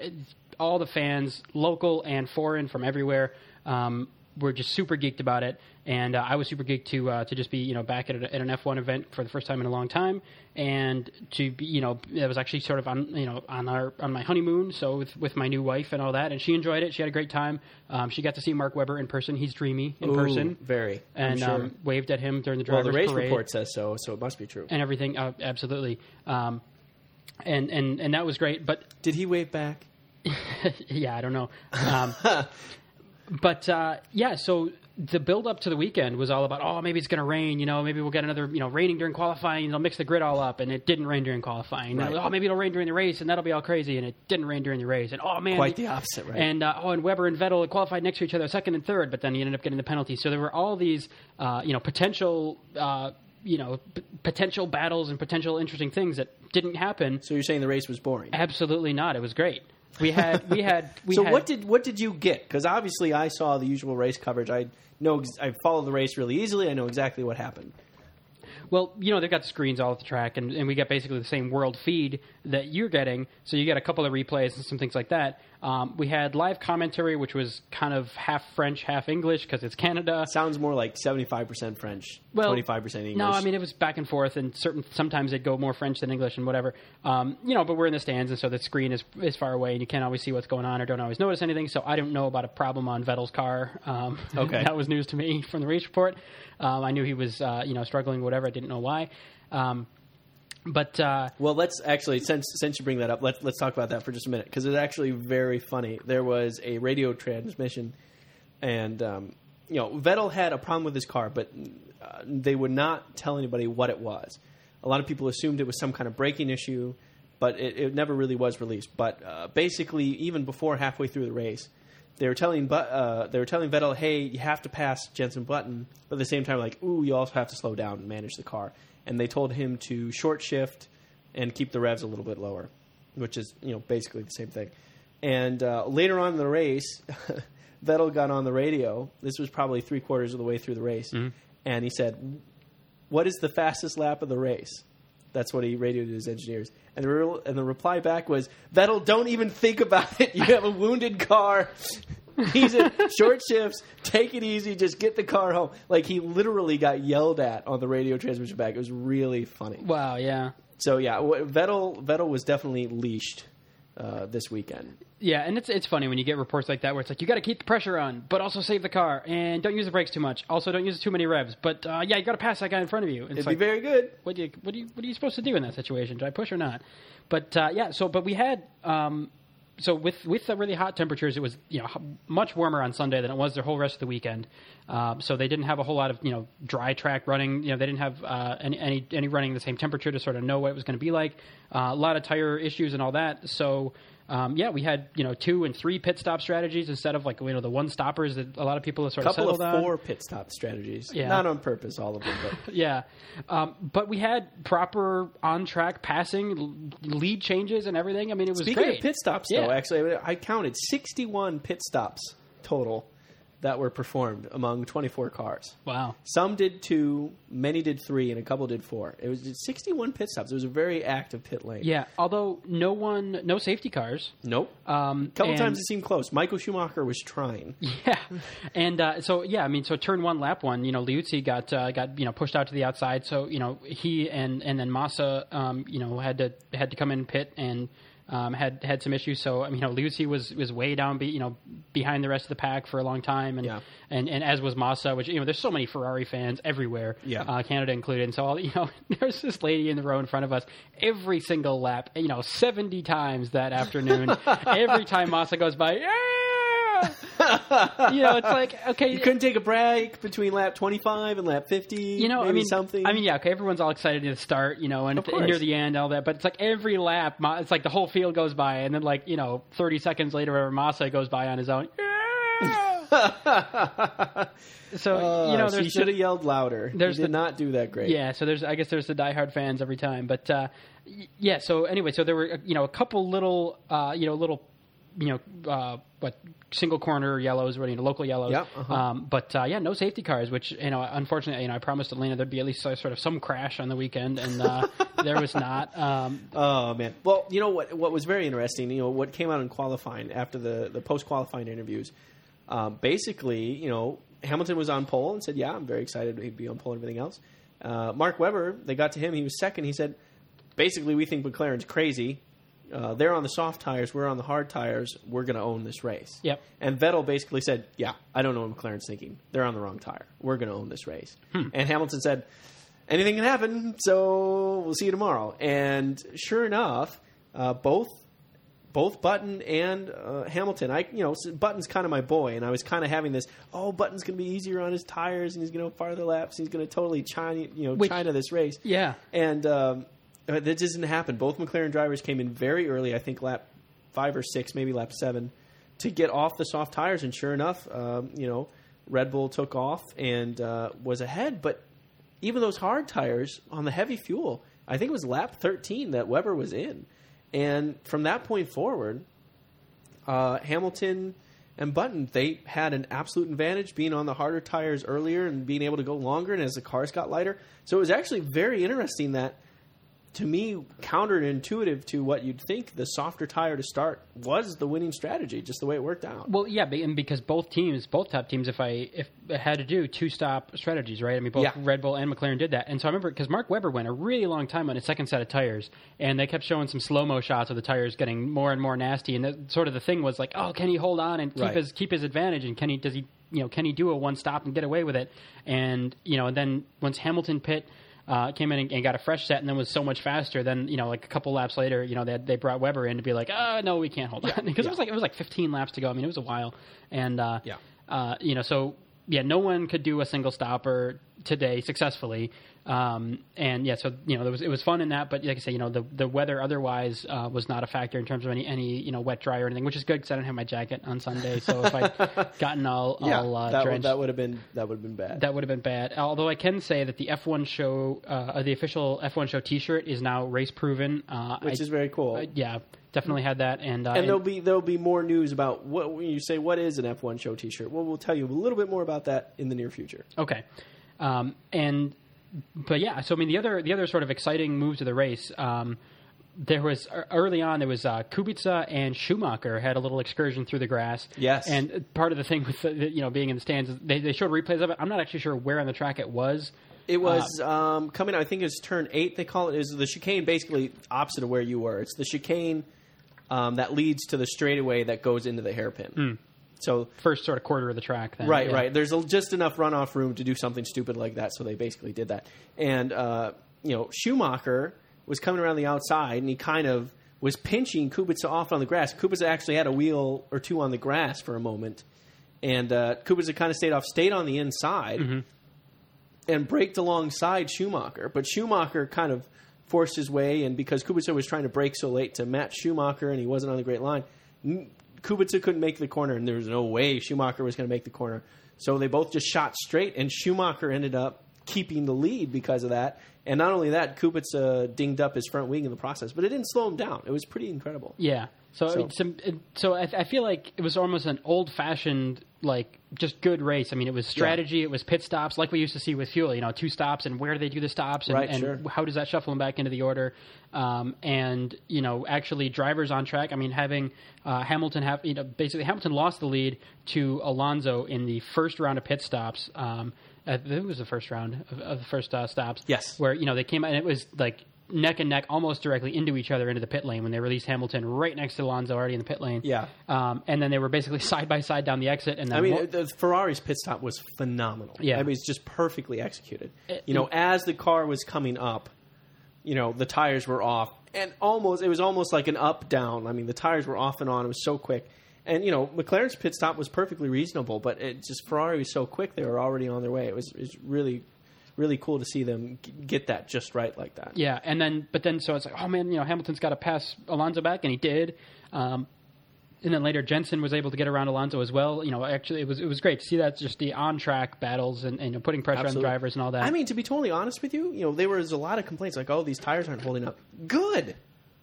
all the fans, local and foreign, from everywhere. Um, were just super geeked about it, and uh, I was super geeked to uh, to just be you know back at, a, at an F1 event for the first time in a long time, and to be you know it was actually sort of on you know on our on my honeymoon, so with, with my new wife and all that, and she enjoyed it. She had a great time. Um, she got to see Mark Webber in person. He's dreamy in Ooh, person very. And sure. um, waved at him during the driver's well, the race parade report says so, so it must be true. and everything. Uh, absolutely, um, and and and that was great. But Did he wave back? yeah, I don't know. Um, but uh, yeah, so the build up to the weekend was all about oh maybe it's going to rain you know maybe we'll get another you know raining during qualifying and they'll mix the grid all up and it didn't rain during qualifying And, Right. oh maybe it'll rain during the race and that'll be all crazy and it didn't rain during the race and oh man Quite the opposite, right? and uh, oh and Webber and Vettel qualified next to each other second and third but then he ended up getting the penalty so there were all these uh, you know potential uh, you know p- potential battles and potential interesting things that didn't happen So you're saying the race was boring? absolutely not it was great we had we had we so had, what did what did you get? Because obviously I saw the usual race coverage. I know I follow the race really easily. I know exactly what happened. Well, you know, they've got the screens all at the track, and, and we get basically the same world feed that you're getting. So you get a couple of replays and some things like that. Um, we had live commentary, which was kind of half French, half English because it's Canada. Sounds more like 75% French, Well, 25% English. No, I mean it was back and forth, and certain sometimes they'd go more French than English and whatever. Um, you know, but we're in the stands, and so the screen is is far away, and you can't always see what's going on or don't always notice anything. So I don't know about a problem on Vettel's car. Um, Okay. that was news to me from the race report. Um, I knew he was uh, you know struggling, whatever. I didn't know why. Um, but uh, Well, let's actually since since you bring that up, let's let's talk about that for just a minute because it's actually very funny. There was a radio transmission, and um, you know Vettel had a problem with his car, but uh, they would not tell anybody what it was. A lot of people assumed it was some kind of braking issue, but it, it never really was released. But uh, basically, even before halfway through the race, they were telling but uh, they were telling Vettel, "Hey, you have to pass Jenson Button," but at the same time, like, "Ooh, you also have to slow down and manage the car." And they told him to short shift and keep the revs a little bit lower, which is you know basically the same thing. And uh, later on in the race, Vettel got on the radio. This was probably three quarters of the way through the race, and he said, "What is the fastest lap of the race?" That's what he radioed to his engineers, and the real, and the reply back was, "Vettel, don't even think about it. You have a wounded car." He's in short shifts. Take it easy. Just get the car home. Like he literally got yelled at on the radio transmission back. It was really funny. Wow, yeah. So yeah, Vettel Vettel was definitely leashed uh, this weekend. Yeah, and it's it's funny when you get reports like that where it's like you got to keep the pressure on, but also save the car and don't use the brakes too much. Also, don't use too many revs. But uh, yeah, you got to pass that guy in front of you. It's It'd like, be very good. what do you what do you what are you supposed to do in that situation? Do I push or not? But uh, yeah, so but we had um, so with with the really hot temperatures, it was you know much warmer on Sunday than it was the whole rest of the weekend. Um, so they didn't have a whole lot of you know dry track running. You know they didn't have uh, any, any any running the same temperature to sort of know what it was going to be like. Uh, a lot of tire issues and all that. So. Um, yeah, we had you know two and three pit stop strategies instead of like you know the one stoppers that a lot of people have sort couple of of settled on. four pit stop strategies. Yeah. Not on purpose, all of them. But Yeah, um, but we had proper on track passing, lead changes, and everything. I mean, it was speaking great. of pit stops, Yeah. though, actually, I counted sixty-one pit stops total that were performed among twenty-four cars. wow. Some did two, many did three, and a couple did four. It was sixty-one pit stops. It was a very active pit lane. Yeah, although no one, no safety cars. Nope. Um, A couple and- times it seemed close. Michael Schumacher was trying. Yeah, and uh, so yeah, I mean, so turn one, lap one, you know, Liuzzi got uh, got you know pushed out to the outside, so you know he and and then Massa, um, you know, had to had to come in pit and. Um, had had some issues, so I mean, you know, Liuzzi was was way down, be, you know, behind the rest of the pack for a long time, and Yeah. and and as was Massa, which you know, there's so many Ferrari fans everywhere, Yeah. uh, Canada included, and so all, you know, there's this lady in the row in front of us every single lap, you know, 70 times that afternoon, every time Massa goes by, yeah. you know, it's like okay, You couldn't take a break between lap twenty-five and lap fifty. you know, maybe I mean, something. I mean, yeah, okay, everyone's all excited to start, you know, and, and near the end, all that. But it's like every lap, it's like the whole field goes by, and then like you know, thirty seconds later, Massa goes by on his own. So Uh, you know, she there's should have yelled louder. there's he did the- not do that great. Yeah, so there's I guess there's the diehard fans every time, but uh, yeah. So anyway, so there were you know a couple little uh, you know little you know uh, what single corner yellows, you know local yellows. Yeah, uh-huh. Um, but uh, yeah, no safety cars. Which you know unfortunately you know I promised Elena there'd be at least sort of some crash on the weekend, and uh, there was not. Um, Oh man. Well, you know what? What was very interesting. You know what came out in qualifying after the the post qualifying interviews. Um, basically, you know, Hamilton was on pole and said, "Yeah, I'm very excited to be on pole and everything else." Uh, Mark Webber, they got to him. He was second. He said, "Basically, we think McLaren's crazy. Uh, they're on the soft tires. We're on the hard tires. We're going to own this race." Yep. And Vettel basically said, "Yeah, I don't know what McLaren's thinking. They're on the wrong tire. We're going to own this race." And Hamilton said, "Anything can happen, so we'll see you tomorrow." And sure enough, uh, both both Button and uh, Hamilton. I you know Button's kind of my boy, and I was kind of having this. Oh, Button's going to be easier on his tires, and he's going to farther laps. He's going to totally China you know Which- China this race. yeah. And um, that doesn't happen. Both McLaren drivers came in very early. I think lap five or six, maybe lap seven, to get off the soft tires. And sure enough, um, you know, Red Bull took off and uh, was ahead. But even those hard tires on the heavy fuel, I think it was lap thirteen that Webber was in. And from that point forward, uh, Hamilton and Button they had an absolute advantage being on the harder tires earlier and being able to go longer. And as the cars got lighter, so it was actually very interesting that to me counterintuitive to what you'd think the softer tire to start was the winning strategy, just the way it worked out. Well, yeah, and because both teams, both top teams, if I if I had to do two stop strategies, right? I mean, both Yeah. Red Bull and McLaren did that, and so I remember because Mark Webber went a really long time on his second set of tires, and they kept showing some slow mo shots of the tires getting more and more nasty, and that, sort of the thing was like, oh, can he hold on and keep Right. his keep his advantage, and can he does he you know can he do a one stop and get away with it, and you know, and then once Hamilton pit. Uh, came in and, and got a fresh set, and then was so much faster. Then you know, like a couple laps later, you know, they they brought Webber in to be like, oh no, we can't hold on because yeah. it was like it was like 15 laps to go. I mean, it was a while, and uh, Yeah. uh, you know, so yeah, no one could do a single stopper today successfully. Um, and yeah, so you know, it was it was fun in that, but like I say, you know, the the weather otherwise uh, was not a factor in terms of any any you know wet dry or anything, which is good because I didn't have my jacket on Sunday. So if I'd gotten all all uh, that, would, drenched, that would have been that would have been bad. that would have been bad. Although I can say that the F1 show, uh, the official F1 show T-shirt is now race proven, uh, which I- is very cool. yeah, definitely had that, and uh, and there'll be there'll be more news about what when you say what is an F1 show T-shirt. Well, we'll tell you a little bit more about that in the near future. Okay, um, and but yeah, so I mean the other the other sort of exciting moves of the race. Um, there was uh, early on there was uh, Kubica and Schumacher had a little excursion through the grass. Yes. and part of the thing with the, you know being in the stands, is they they showed replays of it. I'm not actually sure where on the track it was. It was um, coming. I think it's turn eight. They call it. Is the chicane basically opposite of where you were? It's the chicane um, that leads to the straightaway that goes into the hairpin. So First sort of quarter of the track. Then. right, Yeah. right. There's a, just enough runoff room to do something stupid like that. So they basically did that. And uh, you know, Schumacher was coming around the outside, and he kind of was pinching Kubica off on the grass. Kubica actually had a wheel or two on the grass for a moment, and uh, Kubica kind of stayed off, stayed on the inside, and braked alongside Schumacher. But Schumacher kind of forced his way, and because Kubica was trying to brake so late to match Schumacher, and he wasn't on the great line, Kubica couldn't make the corner, and there was no way Schumacher was going to make the corner. So they both just shot straight, and Schumacher ended up keeping the lead because of that. And not only that, Kubica dinged up his front wing in the process, but it didn't slow him down. It was pretty incredible. Yeah. So, So- it's some, it, so I, I feel like it was almost an old fashioned, like just good race. I mean, it was strategy, it was pit stops, like we used to see with fuel. You know, two stops, and where do they do the stops, and, Right, and sure. how does that shuffle them back into the order? Um, and you know, actually, drivers on track. I mean, having uh, Hamilton have you know basically Hamilton lost the lead to Alonso in the first round of pit stops. Um, it was the first round of, of the first uh, stops. Yes. where you know they came out and it was like neck and neck, almost directly into each other into the pit lane when they released Hamilton right next to Alonso already in the pit lane. Yeah. um, and then they were basically side by side down the exit. And then I mean, Ferrari's pit stop was phenomenal. Yeah. I mean, it's just perfectly executed. It- you know, as the car was coming up, you know, the tires were off, and almost it was almost like an up down. I mean, the tires were off and on. It was so quick, and you know, McLaren's pit stop was perfectly reasonable, but it just Ferrari was so quick; they were already on their way. It was, it was really, really cool to see them get that just right like that. yeah, and then but then so it's like, oh man, you know, Hamilton's got to pass Alonso back, and he did. Um, and then later, Jenson was able to get around Alonso as well. You know, actually, it was it was great to see that just the on track battles and, and you know, putting pressure on the drivers and all that. I mean, to be totally honest with you, you know, there was a lot of complaints like, "Oh, these tires aren't holding up." Good,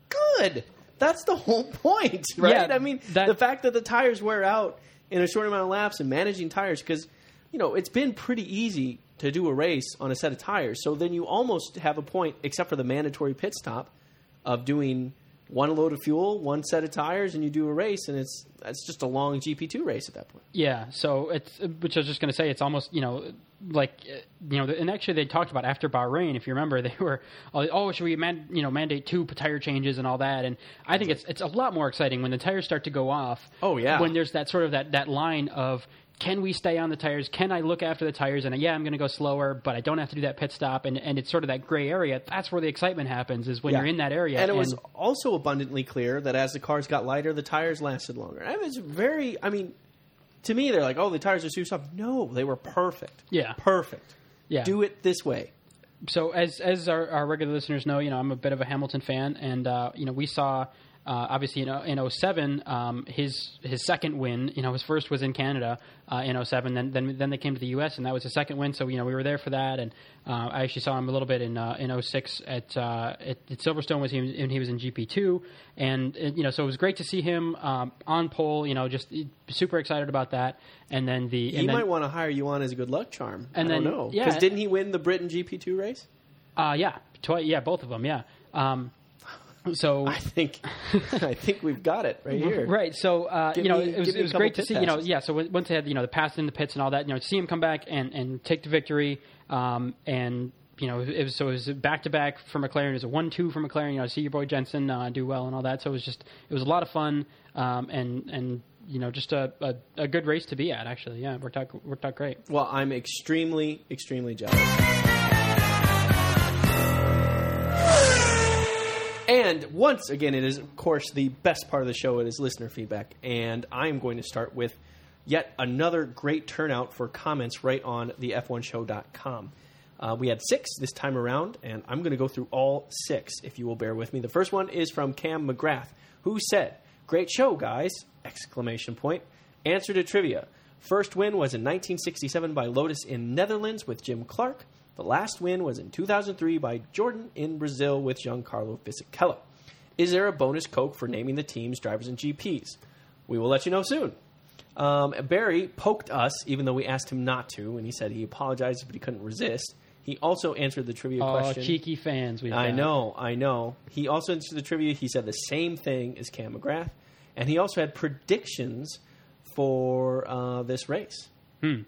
good. That's the whole point, right? Yeah, I mean, that- the fact that the tires wear out in a short amount of laps and managing tires because you know it's been pretty easy to do a race on a set of tires. So then you almost have a point, except for the mandatory pit stop, of doing one load of fuel, one set of tires, and you do a race, and it's that's just a long GP two race at that point. Yeah, so it's which I was just going to say it's almost you know like uh, you know and actually they talked about after Bahrain if you remember they were oh, oh should we man, you know mandate two tire changes and all that and I think it's it's a lot more exciting when the tires start to go off. Oh, yeah. when there's that sort of that that line of can we stay on the tires? Can I look after the tires? And yeah, I'm going to go slower, but I don't have to do that pit stop. And and it's sort of that gray area. That's where the excitement happens. Is when Yeah. you're in that area. And it was also abundantly clear that as the cars got lighter, the tires lasted longer. I was very, I mean, to me, they're like, oh, the tires are too soft. No, they were perfect. Yeah. Perfect. yeah. Do it this way. so as as our, our regular listeners know, you know I'm a bit of a Hamilton fan, and uh, you know we saw uh, obviously in, in 07, um, his his second win. You know his first was in Canada uh, in 07, then then then they came to the U.S. and that was his second win. So you know we were there for that, and uh, I actually saw him a little bit in uh, in 06 at, uh, at at Silverstone was he and he was in GP2, and you know so it was great to see him um, on pole. You know just super excited about that, and then the He then, might want to hire you on as a good luck charm. And I don't then- know. yeah. Because didn't he win the Britain GP2 race? uh, yeah twi- yeah both of them yeah. Um, so I think I think we've got it right here. Right. So uh, you know, me- it was, it was great to see. You know, yeah. So once they had you know the pass in the pits and all that, you know, to see him come back and and take the victory, um, and you know, it was so it was back to back for McLaren. It was a one two for McLaren. You know, to see your boy Jenson uh, do well and all that. So it was just it was a lot of fun, um, and and you know, just a, a, a good race to be at. Actually, yeah, worked out worked out great. Well, I'm extremely, extremely jealous. And once again, it is, of course, the best part of the show. It is listener feedback. And I'm going to start with yet another great turnout for comments right on the F1show.com. Uh, we had six this time around, and I'm going to go through all six if you will bear with me. The first one is from Cam McGrath, who said, "Great show, guys!" Exclamation point. Answer to trivia: First win was in 1967 by Lotus in Netherlands with Jim Clark. The last win was in 2003 by Jordan in Brazil with Giancarlo Fisichella. Is there a bonus Coke for naming the teams, drivers, and GPs? We will let you know soon. Um, Barry poked us, even though we asked him not to, and he said he apologized, but he couldn't resist. He also answered the trivia question. Oh, question. cheeky fans. We've I know, I know. He also answered the trivia. He said the same thing as Cam McGrath, and he also had predictions for uh, this race. Hmm.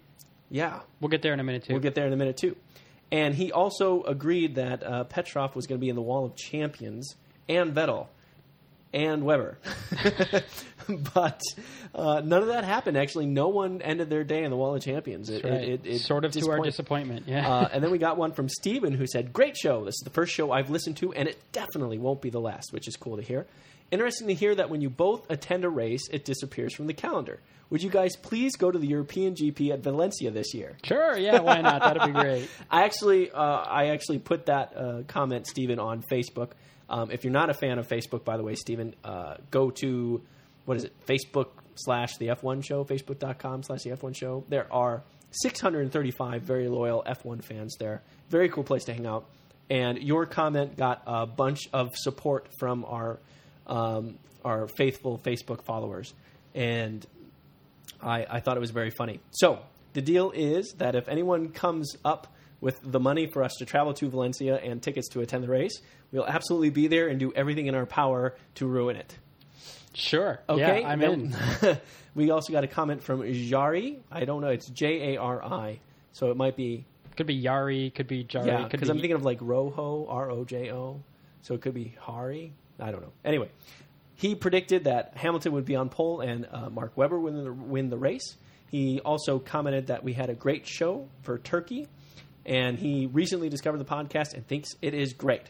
Yeah, We'll get there in a minute too. we'll get there in a minute too. And he also agreed that uh, Petrov was going to be in the Wall of Champions and Vettel and Webber. but uh, none of that happened. Actually, no one ended their day in the Wall of Champions. It, right. it- it- it sort of to our disappointment. Yeah. Uh, and then we got one from Steven who said, Great show. This is the first show I've listened to, and it definitely won't be the last, which is cool to hear. Interesting to hear that when you both attend a race, it disappears from the calendar. Would you guys please go to the European GP at Valencia this year? sure. Yeah. Why not? That'd be great. I actually, uh, I actually put that uh, comment, Stephen, on Facebook. Um, if you're not a fan of Facebook, by the way, Stephen, uh, go to what is it? Facebook slash the F1 Show, Facebook.com slash the F1 Show. There are 635 very loyal F1 fans there. Very cool place to hang out. And your comment got a bunch of support from our um, our faithful Facebook followers, and I, I thought it was very funny. So the deal is that if anyone comes up with the money for us to travel to Valencia and tickets to attend the race, we'll absolutely be there and do everything in our power to ruin it. Sure. Okay, Yeah, I'm Then- in. we also got a comment from Jari. I don't know. It's J A R I. So it might be Could be Yari. Could be Jari. yeah. Because be, I'm thinking of like Rojo R O J O. So it could be Hari. I don't know. Anyway, he predicted that Hamilton would be on pole and uh, Mark Webber would win the, win the race. He also commented that we had a great show for Turkey, and he recently discovered the podcast and thinks it is great.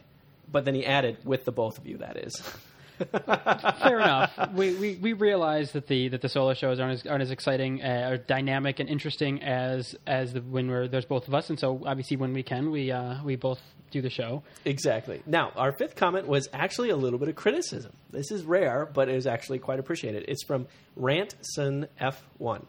But then he added, with the both of you, that is. Fair enough. We, we we realize that the that the solo shows aren't as aren't as exciting uh, or dynamic and interesting as as the when we're there's both of us, and so obviously when we can, we uh, we both do the show. Exactly. Now, our fifth comment was actually a little bit of criticism. This is rare, but it is actually quite appreciated. It's from Rantson F1.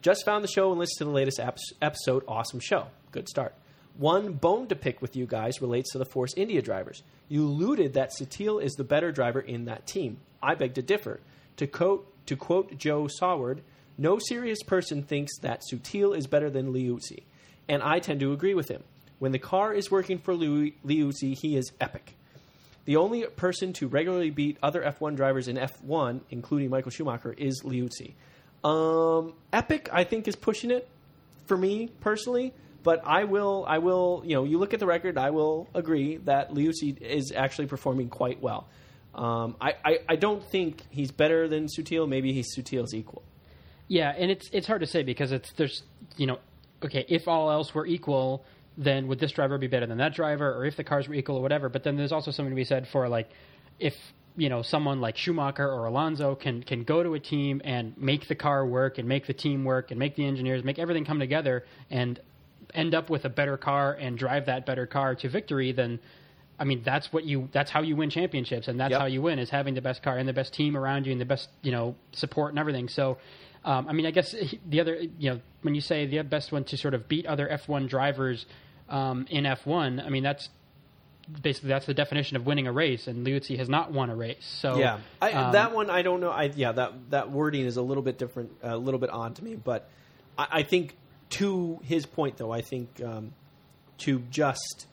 Just found the show and listened to the latest episode. Awesome show. Good start. One bone to pick with you guys relates to the Force India drivers. You alluded that Sutil is the better driver in that team. I beg to differ. To quote, to quote Joe Saward, no serious person thinks that Sutil is better than Liuzzi, and I tend to agree with him. When the car is working for Liu- Liuzzi, he is epic. The only person to regularly beat other F1 drivers in F1, including Michael Schumacher, is Liuzzi. Um, epic, I think, is pushing it for me personally. But I will, I will, you know, you look at the record, I will agree that Liuzzi is actually performing quite well. Um, I, I, I don't think he's better than Sutil. Maybe he's Sutil's equal. Yeah, and it's it's hard to say because it's there's you know okay if all else were equal then would this driver be better than that driver or if the cars were equal or whatever but then there's also something to be said for like if you know someone like Schumacher or Alonso can can go to a team and make the car work and make the team work and make the engineers make everything come together and end up with a better car and drive that better car to victory then I mean that's what you that's how you win championships and that's Yep. how you win is having the best car and the best team around you and the best you know support and everything so um, I mean I guess the other you know when you say the best one to sort of beat other F1 drivers um, in F1 I mean that's basically that's the definition of winning a race and Liuzzi has not won a race so Yeah, I, um, that one I don't know. I yeah, that that wording is a little bit different, a little bit odd to me. But I, I think to his point, though, I think um, to just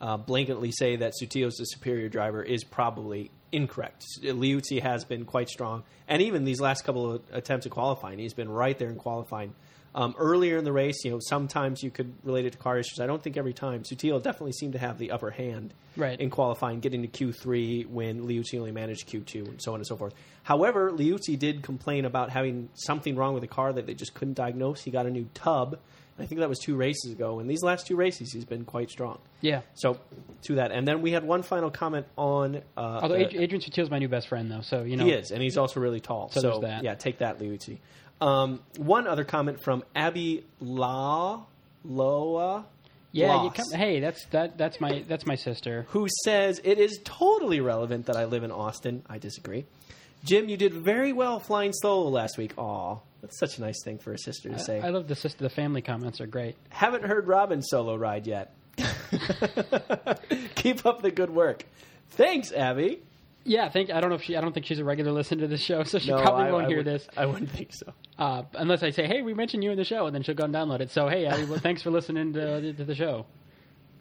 uh, blanketly say that Sutil is the superior driver is probably incorrect. Liuzzi has been quite strong, and even these last couple of attempts at qualifying, he's been right there in qualifying. Um, earlier in the race, you know, sometimes you could relate it to car issues. I don't think every time. Sutil definitely seemed to have the upper hand Right. in qualifying, getting to Q3 when Liuzzi only managed Q2 and so on and so forth. However, Liuzzi did complain about having something wrong with the car that they just couldn't diagnose. He got a new tub I think that was two races ago. And these last two races, he's been quite strong. Yeah. So to that, and then we had one final comment on. Uh, Although Adrian Sutil's my new best friend, though, so you know he is, and he's also really tall. So So, that. yeah, take that, Liuzzi. Um, one other comment from Abby La Loa. Yeah, you come, hey, that's that that's my that's my sister. who says it is totally relevant that I live in Austin. I disagree. Jim, you did very well flying solo last week. Aw, that's such a nice thing for a sister to say. I love the sister. The family comments are great. Haven't heard Robin solo ride yet. Keep up the good work. Thanks, Abby. Yeah, I think I don't know if she. I don't think she's a regular listener to the show, so she No, probably I- won't I hear would- this I wouldn't think so. uh, unless I say, "Hey, we mentioned you in the show," and then she'll go and download it. So, hey, Abby, well, thanks for listening to, to the show.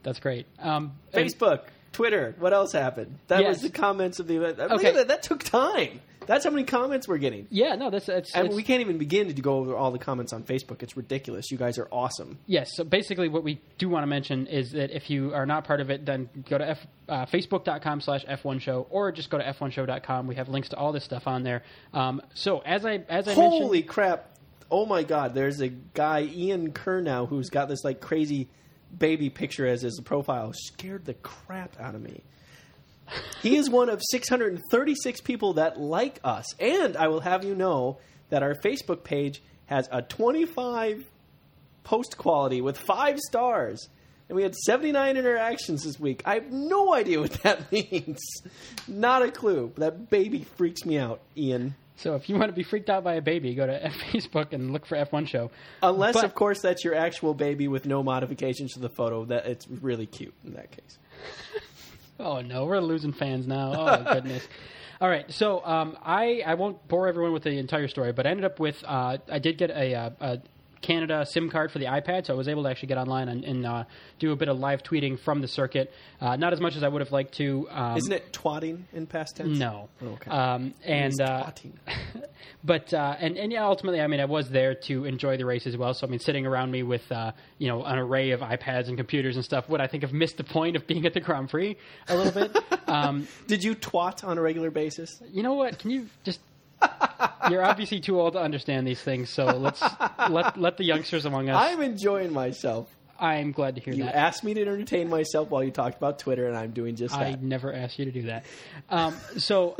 That's great. Um, and- Facebook, Twitter. What else happened? That was the comments of the event. Look Okay. at that. That took time. That's how many comments we're getting. yeah, no, that's it's, And we can't even begin to go over all the comments on Facebook. It's ridiculous. You guys are awesome. Yes. So basically, what we do want to mention is that if you are not part of it, then go to F, uh, facebook.com slash F1 show or just go to F1show.com. We have links to all this stuff on there. Um, so as I as I mentioned Holy mentioned, crap! Oh my God! There's a guy Ian Kerr now who's got this like crazy baby picture as his profile. Scared the crap out of me. He is one of 636 people that like us, and I will have you know that our Facebook page has a 25 post quality with five stars. And we had 79 interactions this week. I have no idea what that means. Not a clue. That baby freaks me out, Ian. so if you want to be freaked out by a baby, go to Facebook and look for F1 show. Unless, But- of course, that's your actual baby with no modifications to the photo. That it's really cute in that case. Oh no, we're losing fans now. Oh goodness. All right, so um, I I won't bore everyone with the entire story, but I ended up with uh, I did get a, uh a Canada SIM card for the iPad, so I was able to actually get online and, and uh, do a bit of live tweeting from the circuit. Uh, not as much as I would have liked to. Um, Isn't it twatting in past tense? No. Okay. Um, and uh, twatting. but uh, and and yeah, ultimately, I mean, I was there to enjoy the race as well. So I mean, sitting around me with uh, you know an array of iPads and computers and stuff would I think have missed the point of being at the Grand Prix a little bit. um, Did you twat on a regular basis? you know what? Can you just? You're obviously too old to understand these things, so let's let let the youngsters among us. I'm enjoying myself. I'm glad to hear You that. You asked me to entertain myself while you talked about Twitter, and I'm doing just that. I never asked you to do that. Um, so,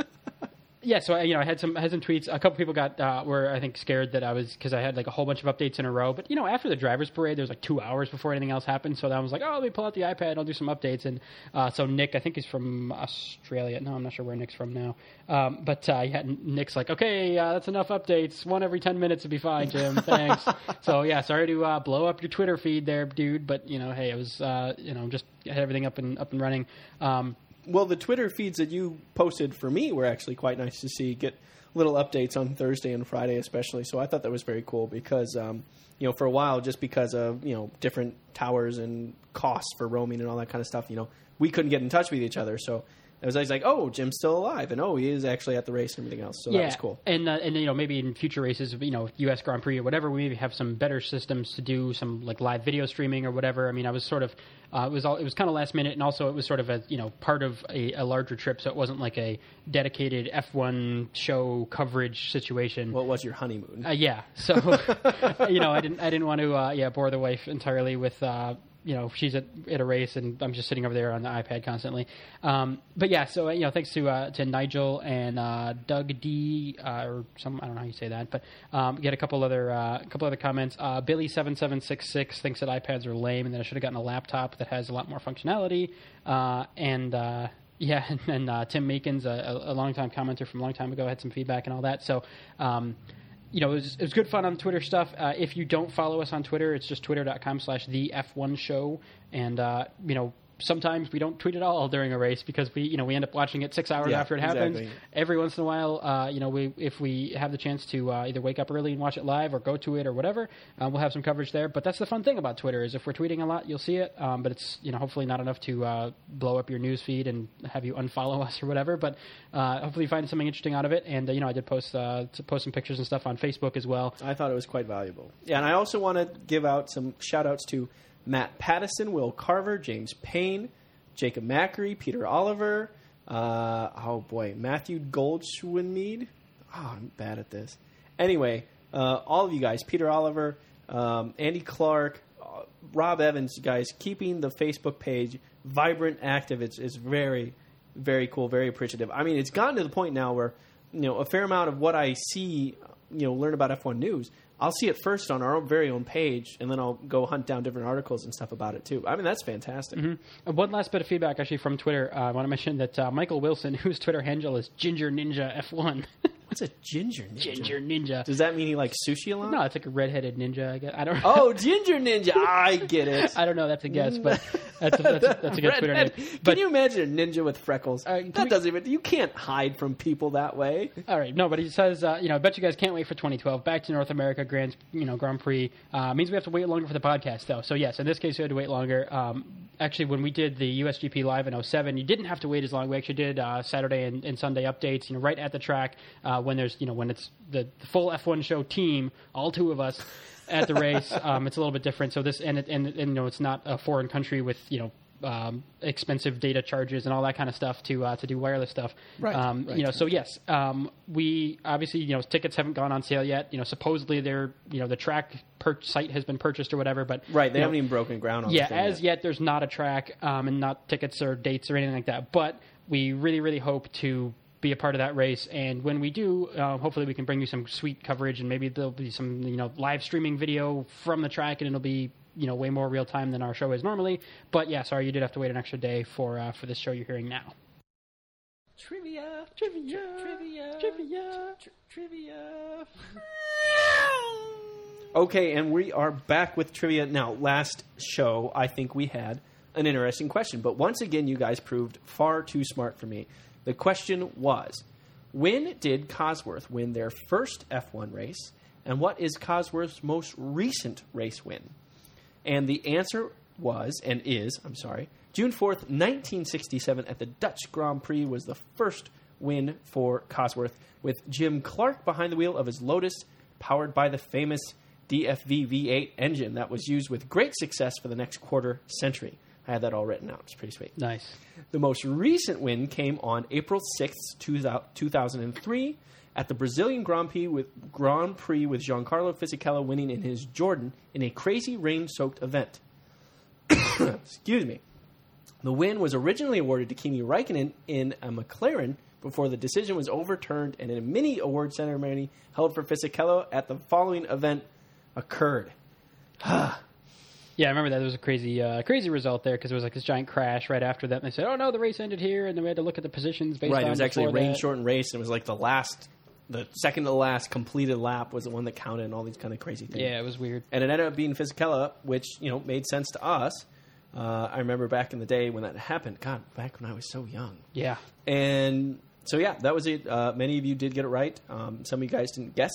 yeah, so I, you know, I had some I had some tweets. A couple people got uh, were I think scared that I was because I had like a whole bunch of updates in a row. But you know, after the drivers' parade, there was like two hours before anything else happened. So then I was like, oh, let me pull out the iPad. and I'll do some updates. And uh, so Nick, I think he's from Australia. No, I'm not sure where Nick's from now. Um, but uh, yeah, Nick's like, okay, uh, that's enough updates. One every ten minutes would be fine, Jim. Thanks. so yeah, sorry to uh, blow up your Twitter feed there, dude. But you know, hey, it was uh, you know just had everything up and up and running. Um, Well, the Twitter feeds that you posted for me were actually quite nice to see. Get little updates on Thursday and Friday, especially. So I thought that was very cool because, um, you know, for a while, just because of you know different towers and costs for roaming and all that kind of stuff, you know, we couldn't get in touch with each other. So it was always like, oh, Jim's still alive, and oh, he is actually at the race and everything else. So yeah. that was cool. And uh, and you know maybe in future races, you know U.S. Grand Prix or whatever, we maybe have some better systems to do some like live video streaming or whatever. I mean, I was sort of uh, it was all it was kind of last minute, and also it was sort of a you know part of a, a larger trip, so it wasn't like a dedicated F1 show coverage situation. What was your honeymoon. Uh, yeah, so you know, I didn't, I didn't want to, uh, yeah, bore the wife entirely with, uh, you know, she's at, at a race and I'm just sitting over there on the iPad constantly. Um, but yeah, so you know, thanks to uh, to Nigel and uh, Doug D uh, or some, I don't know how you say that, but um, get a couple other, uh, couple other comments. Uh, Billy seven seven six six thinks that iPads are lame and that I should have gotten a laptop that has a lot more functionality. Uh, and yeah, and, and Tim Meekins, a, a longtime commenter from a long time ago, had some feedback and all that. So, um, you know, it was, it was good fun on Twitter stuff. Uh, if you don't follow us on Twitter, it's just twitter.com slash the F1 show. And, uh, you know, sometimes we don't tweet at all during a race because we, you know, we end up watching it six hours Yeah, after it happens. exactly. Every once in a while, uh, you know, we if we have the chance to uh, either wake up early and watch it live or go to it or whatever, uh, we'll have some coverage there. But that's the fun thing about Twitter is if we're tweeting a lot, you'll see it. Um, but it's you know hopefully not enough to uh, blow up your news feed and have you unfollow us or whatever. But uh, hopefully you find something interesting out of it. And uh, you know I did post uh, to post some pictures and stuff on Facebook as well. I thought it was quite valuable. Yeah, and I also want to give out some shout outs to Matt Pattison, Will Carver, James Payne, Jacob Macri, Peter Oliver, uh, oh boy, Matthew Goldschwinmead. Oh, I'm bad at this. Anyway, uh, all of you guys, Peter Oliver, um, Andy Clark, uh, Rob Evans, guys, keeping the Facebook page vibrant, active. It's it's very, very cool, very appreciative. I mean, it's gotten to the point now where you know a fair amount of what I see, you know, learn about F1 news. I'll see it first on our own, very own page, and then I'll go hunt down different articles and stuff about it too. I mean, that's fantastic. Uh, One last bit of feedback, actually, from Twitter. Uh, I want to mention that uh, Michael Wilson, whose Twitter handle is Ginger Ninja F1. What's a ginger ninja? Ginger Ninja. Does that mean he likes sushi a lot? No, it's like a redheaded ninja. I guess I don't. Oh, ginger ninja! I get it. I don't know. That's a guess, but that's a, that's a, that's a good Twitter name. But Can you imagine a ninja with freckles? Uh, that we- doesn't even. You can't hide from people that way. All right, no, but he says, uh, you know, I bet you guys can't wait for 2012. Back to North America Grand, you know, Grand Prix uh, means we have to wait longer for the podcast, though. So yes, in this case, we had to wait longer. Um, actually, when we did the USGP live in 07, you didn't have to wait as long. We actually did uh, Saturday and, and Sunday updates, you know, right at the track uh, when there's, you know, when it's the, the full F1 show team, all two of us. At the race, um, it's a little bit different. So this, and, it, and, and you know, it's not a foreign country with you know um, expensive data charges and all that kind of stuff to uh, to do wireless stuff. Right, Um, right, you know, so yes, um, we obviously you know tickets haven't gone on sale yet. You know, supposedly they're you know the track per- site has been purchased or whatever, but Right. They haven't even broken ground on. yeah, as yet there's not a track um, and not tickets or dates or anything like that. But we really really hope to be a part of that race, and when we do, uh, hopefully we can bring you some sweet coverage, and maybe there'll be some you know live streaming video from the track, and it'll be you know way more real time than our show is normally. But yeah, sorry you did have to wait an extra day for uh, for this show you're hearing now. Trivia, Trivia, trivia, trivia. trivia. okay, and we are back with trivia now. Last show, I think we had an interesting question, but once again, you guys proved far too smart for me. The question was: When did Cosworth win their first F1 race, and what is Cosworth's most recent race win? And the answer was and is, I'm sorry, June 4th, 1967 at the Dutch Grand Prix was the first win for Cosworth with Jim Clark behind the wheel of his Lotus powered by the famous DFV V8 engine that was used with great success for the next quarter century. I had that all written out. It's pretty sweet. Nice. The most recent win came on April 6th, 2003 at the Brazilian Grand Prix with Grand Prix with Giancarlo Fisichella winning in his Jordan in a crazy rain-soaked event. Excuse me. The win was originally awarded to Kimi Raikkonen in a McLaren before the decision was overturned and a mini award ceremony held for Fisichella at the following event occurred. Ah. Yeah, I remember that. There was a crazy, uh, crazy result there because there was like this giant crash right after that. And they said, "Oh no, the race ended here," and then we had to look at the positions based right, on it was actually a rain shortened race, and it was like the last, the second to last completed lap was the one that counted, and all these kind of crazy things. Yeah, it was weird. and it ended up being Fisichella, which you know made sense to us. Uh, I remember back in the day when that happened. God, back when I was so young. Yeah, And so yeah, that was it. Uh, many of you did get it right. Um, some of you guys didn't guess.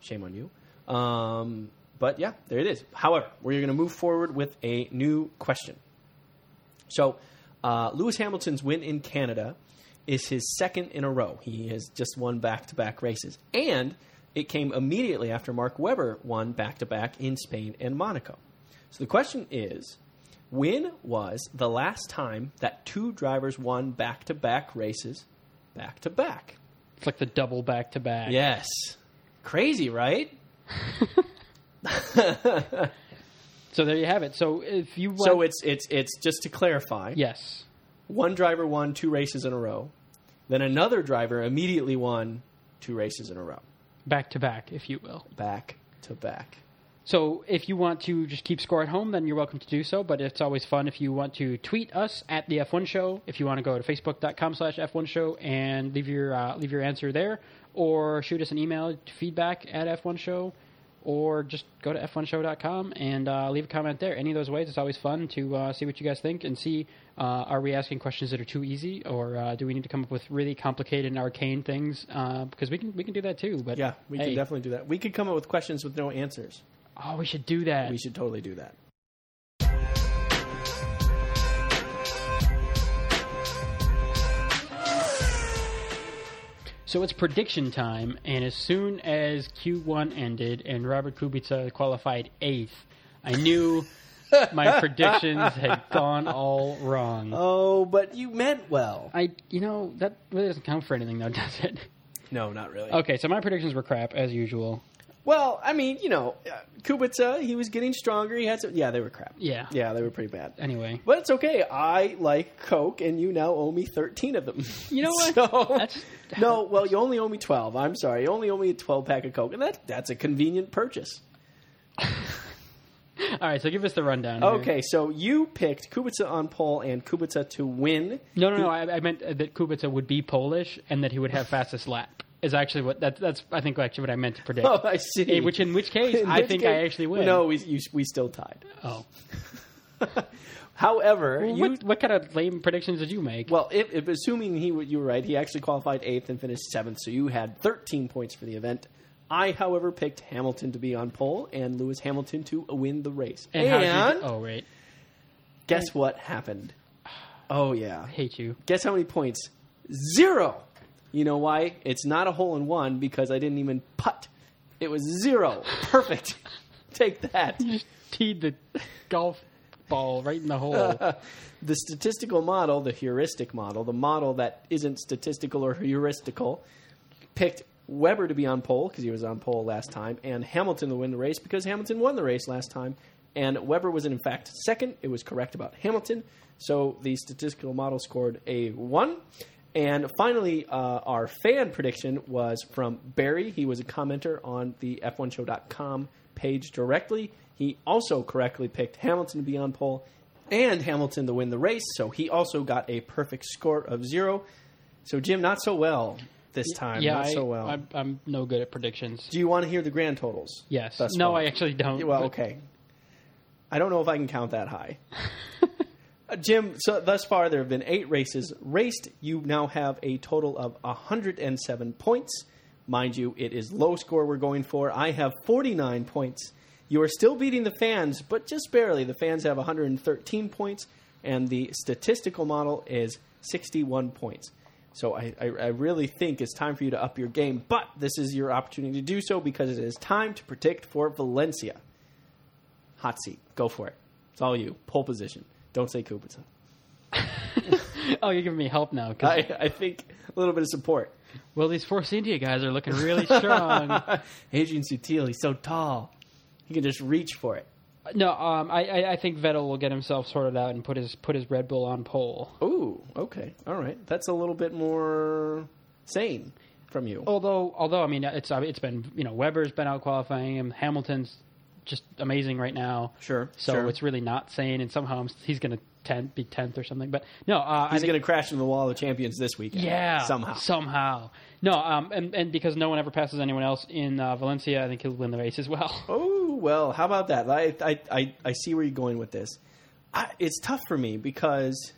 Shame on you. Um, but yeah, there it is. However, we're going to move forward with a new question. So, uh, Lewis Hamilton's win in Canada is his second in a row. He has just won back to back races. And it came immediately after Mark Webber won back to back in Spain and Monaco. So the question is when was the last time that two drivers won back to back races back to back? it's like the double back to back. Yes. Crazy, right? So there you have it. So if you want, So it's it's it's just to clarify. yes, One driver won two races in a row. Then another driver immediately won two races in a row. back to back, if you will. Back to back. So if you want to just keep score at home, then you're welcome to do so. But it's always fun if you want to tweet us at the F1 Show. If you want to go to facebook.com slash F1 Show and leave your uh, leave your answer there, or shoot us an email to feedback at F1 Show, or just go to f1show.com and uh, leave a comment there. Any of those ways, it's always fun to uh, see what you guys think and see uh, are we asking questions that are too easy, or uh, do we need to come up with really complicated and arcane things? Uh, because we can we can do that too. But Yeah, we hey, can definitely do that. We could come up with questions with no answers. Oh, we should do that. We should totally do that. So it's prediction time, and as soon as Q1 ended and Robert Kubica qualified eighth, I knew my predictions had gone all wrong. Oh, but you meant well. I, you know, that really doesn't count for anything, though, does it? No, not really. Okay, so my predictions were crap as usual. Well, I mean, you know, uh, Kubica, he was getting stronger. He had some. Yeah, they were crap. Yeah. Yeah, they were pretty bad. Anyway, But it's okay. I like Coke, and you now owe me 13 of them. You know what? So, That's- no, well, you only owe me 12. I'm sorry. You only owe me a 12 pack of Coke, and that, that's a convenient purchase. all right. So give us the rundown. here. Okay, so you picked Kubica on pole and Kubica to win. No, no, no. I, I meant that Kubica would be Polish and that he would have fastest lap. Is actually what that's that's I think actually what I meant to predict. Oh, I see. In which in which case In I which think case- I actually win. No, we, you, we still tied. Oh. However, you what, what kind of lame predictions did you make? Well, if, if assuming he you were right, he actually qualified eighth and finished seventh, so you had 13 points for the event. I, however, picked Hamilton to be on pole and Lewis Hamilton to win the race. and And you, oh right, guess what happened? Oh yeah, hate you. guess how many points? Zero. You know why? It's not a hole in one because I didn't even putt. It was zero. Perfect. Take that. You just teed the golf ball right in the hole. the statistical model, the heuristic model, the model that isn't statistical or heuristical, picked Webber to be on pole because he was on pole last time, and Hamilton to win the race because Hamilton won the race last time, and Webber was in fact second. It was correct about Hamilton, so the statistical model scored a one. And finally, uh, our fan prediction was from Barry. He was a commenter on the F1Show.com page directly. He also correctly picked Hamilton to be on pole and Hamilton to win the race, so he also got a perfect score of zero. So, Jim, not so well this time. yeah, not I, so well. I'm, I'm no good at predictions. Do you want to hear the grand totals? Yes. no, far? I actually don't. Well, okay. I don't know if I can count that high. Jim, so thus far there have been eight races raced. You now have a total of 107 points. Mind you, it is low score we're going for. I have 49 points. You are still beating the fans, but just barely. The fans have 113 points, and the statistical model is 61 points. So I, I, I really think it's time for you to up your game, but this is your opportunity to do so because it is time to predict for Valencia. Hot seat. Go for it. It's all you. Pole position. Don't say Kubica. oh, you're giving me help now. 'cause- I, I think a little bit of support. well, these Force India guys are looking really strong. Adrian Sutil, he's so tall. He can just reach for it. no, um, I, I, I think Vettel will get himself sorted out and put his put his Red Bull on pole. Ooh, okay. All right. That's a little bit more sane from you. Although, although I mean, it's it's been you know Webber's been out qualifying him. Hamilton's just amazing right now. Sure, So sure. it's really not sane, and somehow I'm- he's going to ten, be tenth or something. But no, uh, He's going to crash into the wall of the champions this weekend. yeah Somehow. somehow. No, um, and and because no one ever passes anyone else in uh, Valencia, I think he'll win the race as well. Oh well, how about that? I I I, I see where you're going with this. I, it's tough for me because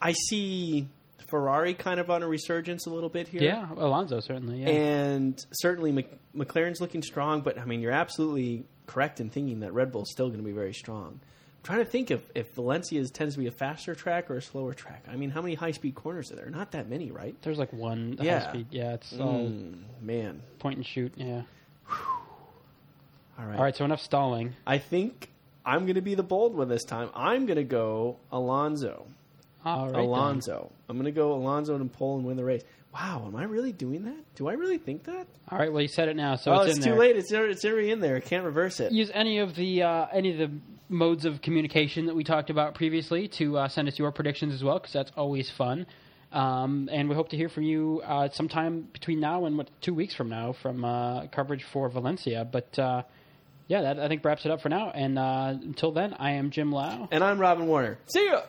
I see Ferrari kind of on a resurgence a little bit here. Yeah, Alonso certainly. Yeah. And certainly Mc, McLaren's looking strong, but I mean you're absolutely correct in thinking that Red Bull's still going to be very strong. I'm trying to think if if Valencia tends to be a faster track or a slower track. I mean, how many high speed corners are there? Not that many, right? There's like one Yeah. high speed. Yeah, it's all Mm, man. point and shoot. Yeah. All right. All right, so enough stalling. I think I'm going to be the bold one this time. I'm going to go Alonso. All right. then. I'm going to go Alonso and pole and win the race. Wow, am I really doing that? Do I really think that? All right. Well, you said it now, so oh, it's, it's, in too there. late. It's already, it's already in there. I can't reverse it. Use any of the uh, any of the modes of communication that we talked about previously to uh, send us your predictions as well, because that's always fun. Um, and we hope to hear from you uh, sometime between now and what, two weeks from now from uh, coverage for Valencia. But uh, yeah, that I think wraps it up for now. And uh, until then, I am Jim Lau. And I'm Robin Warner. See ya.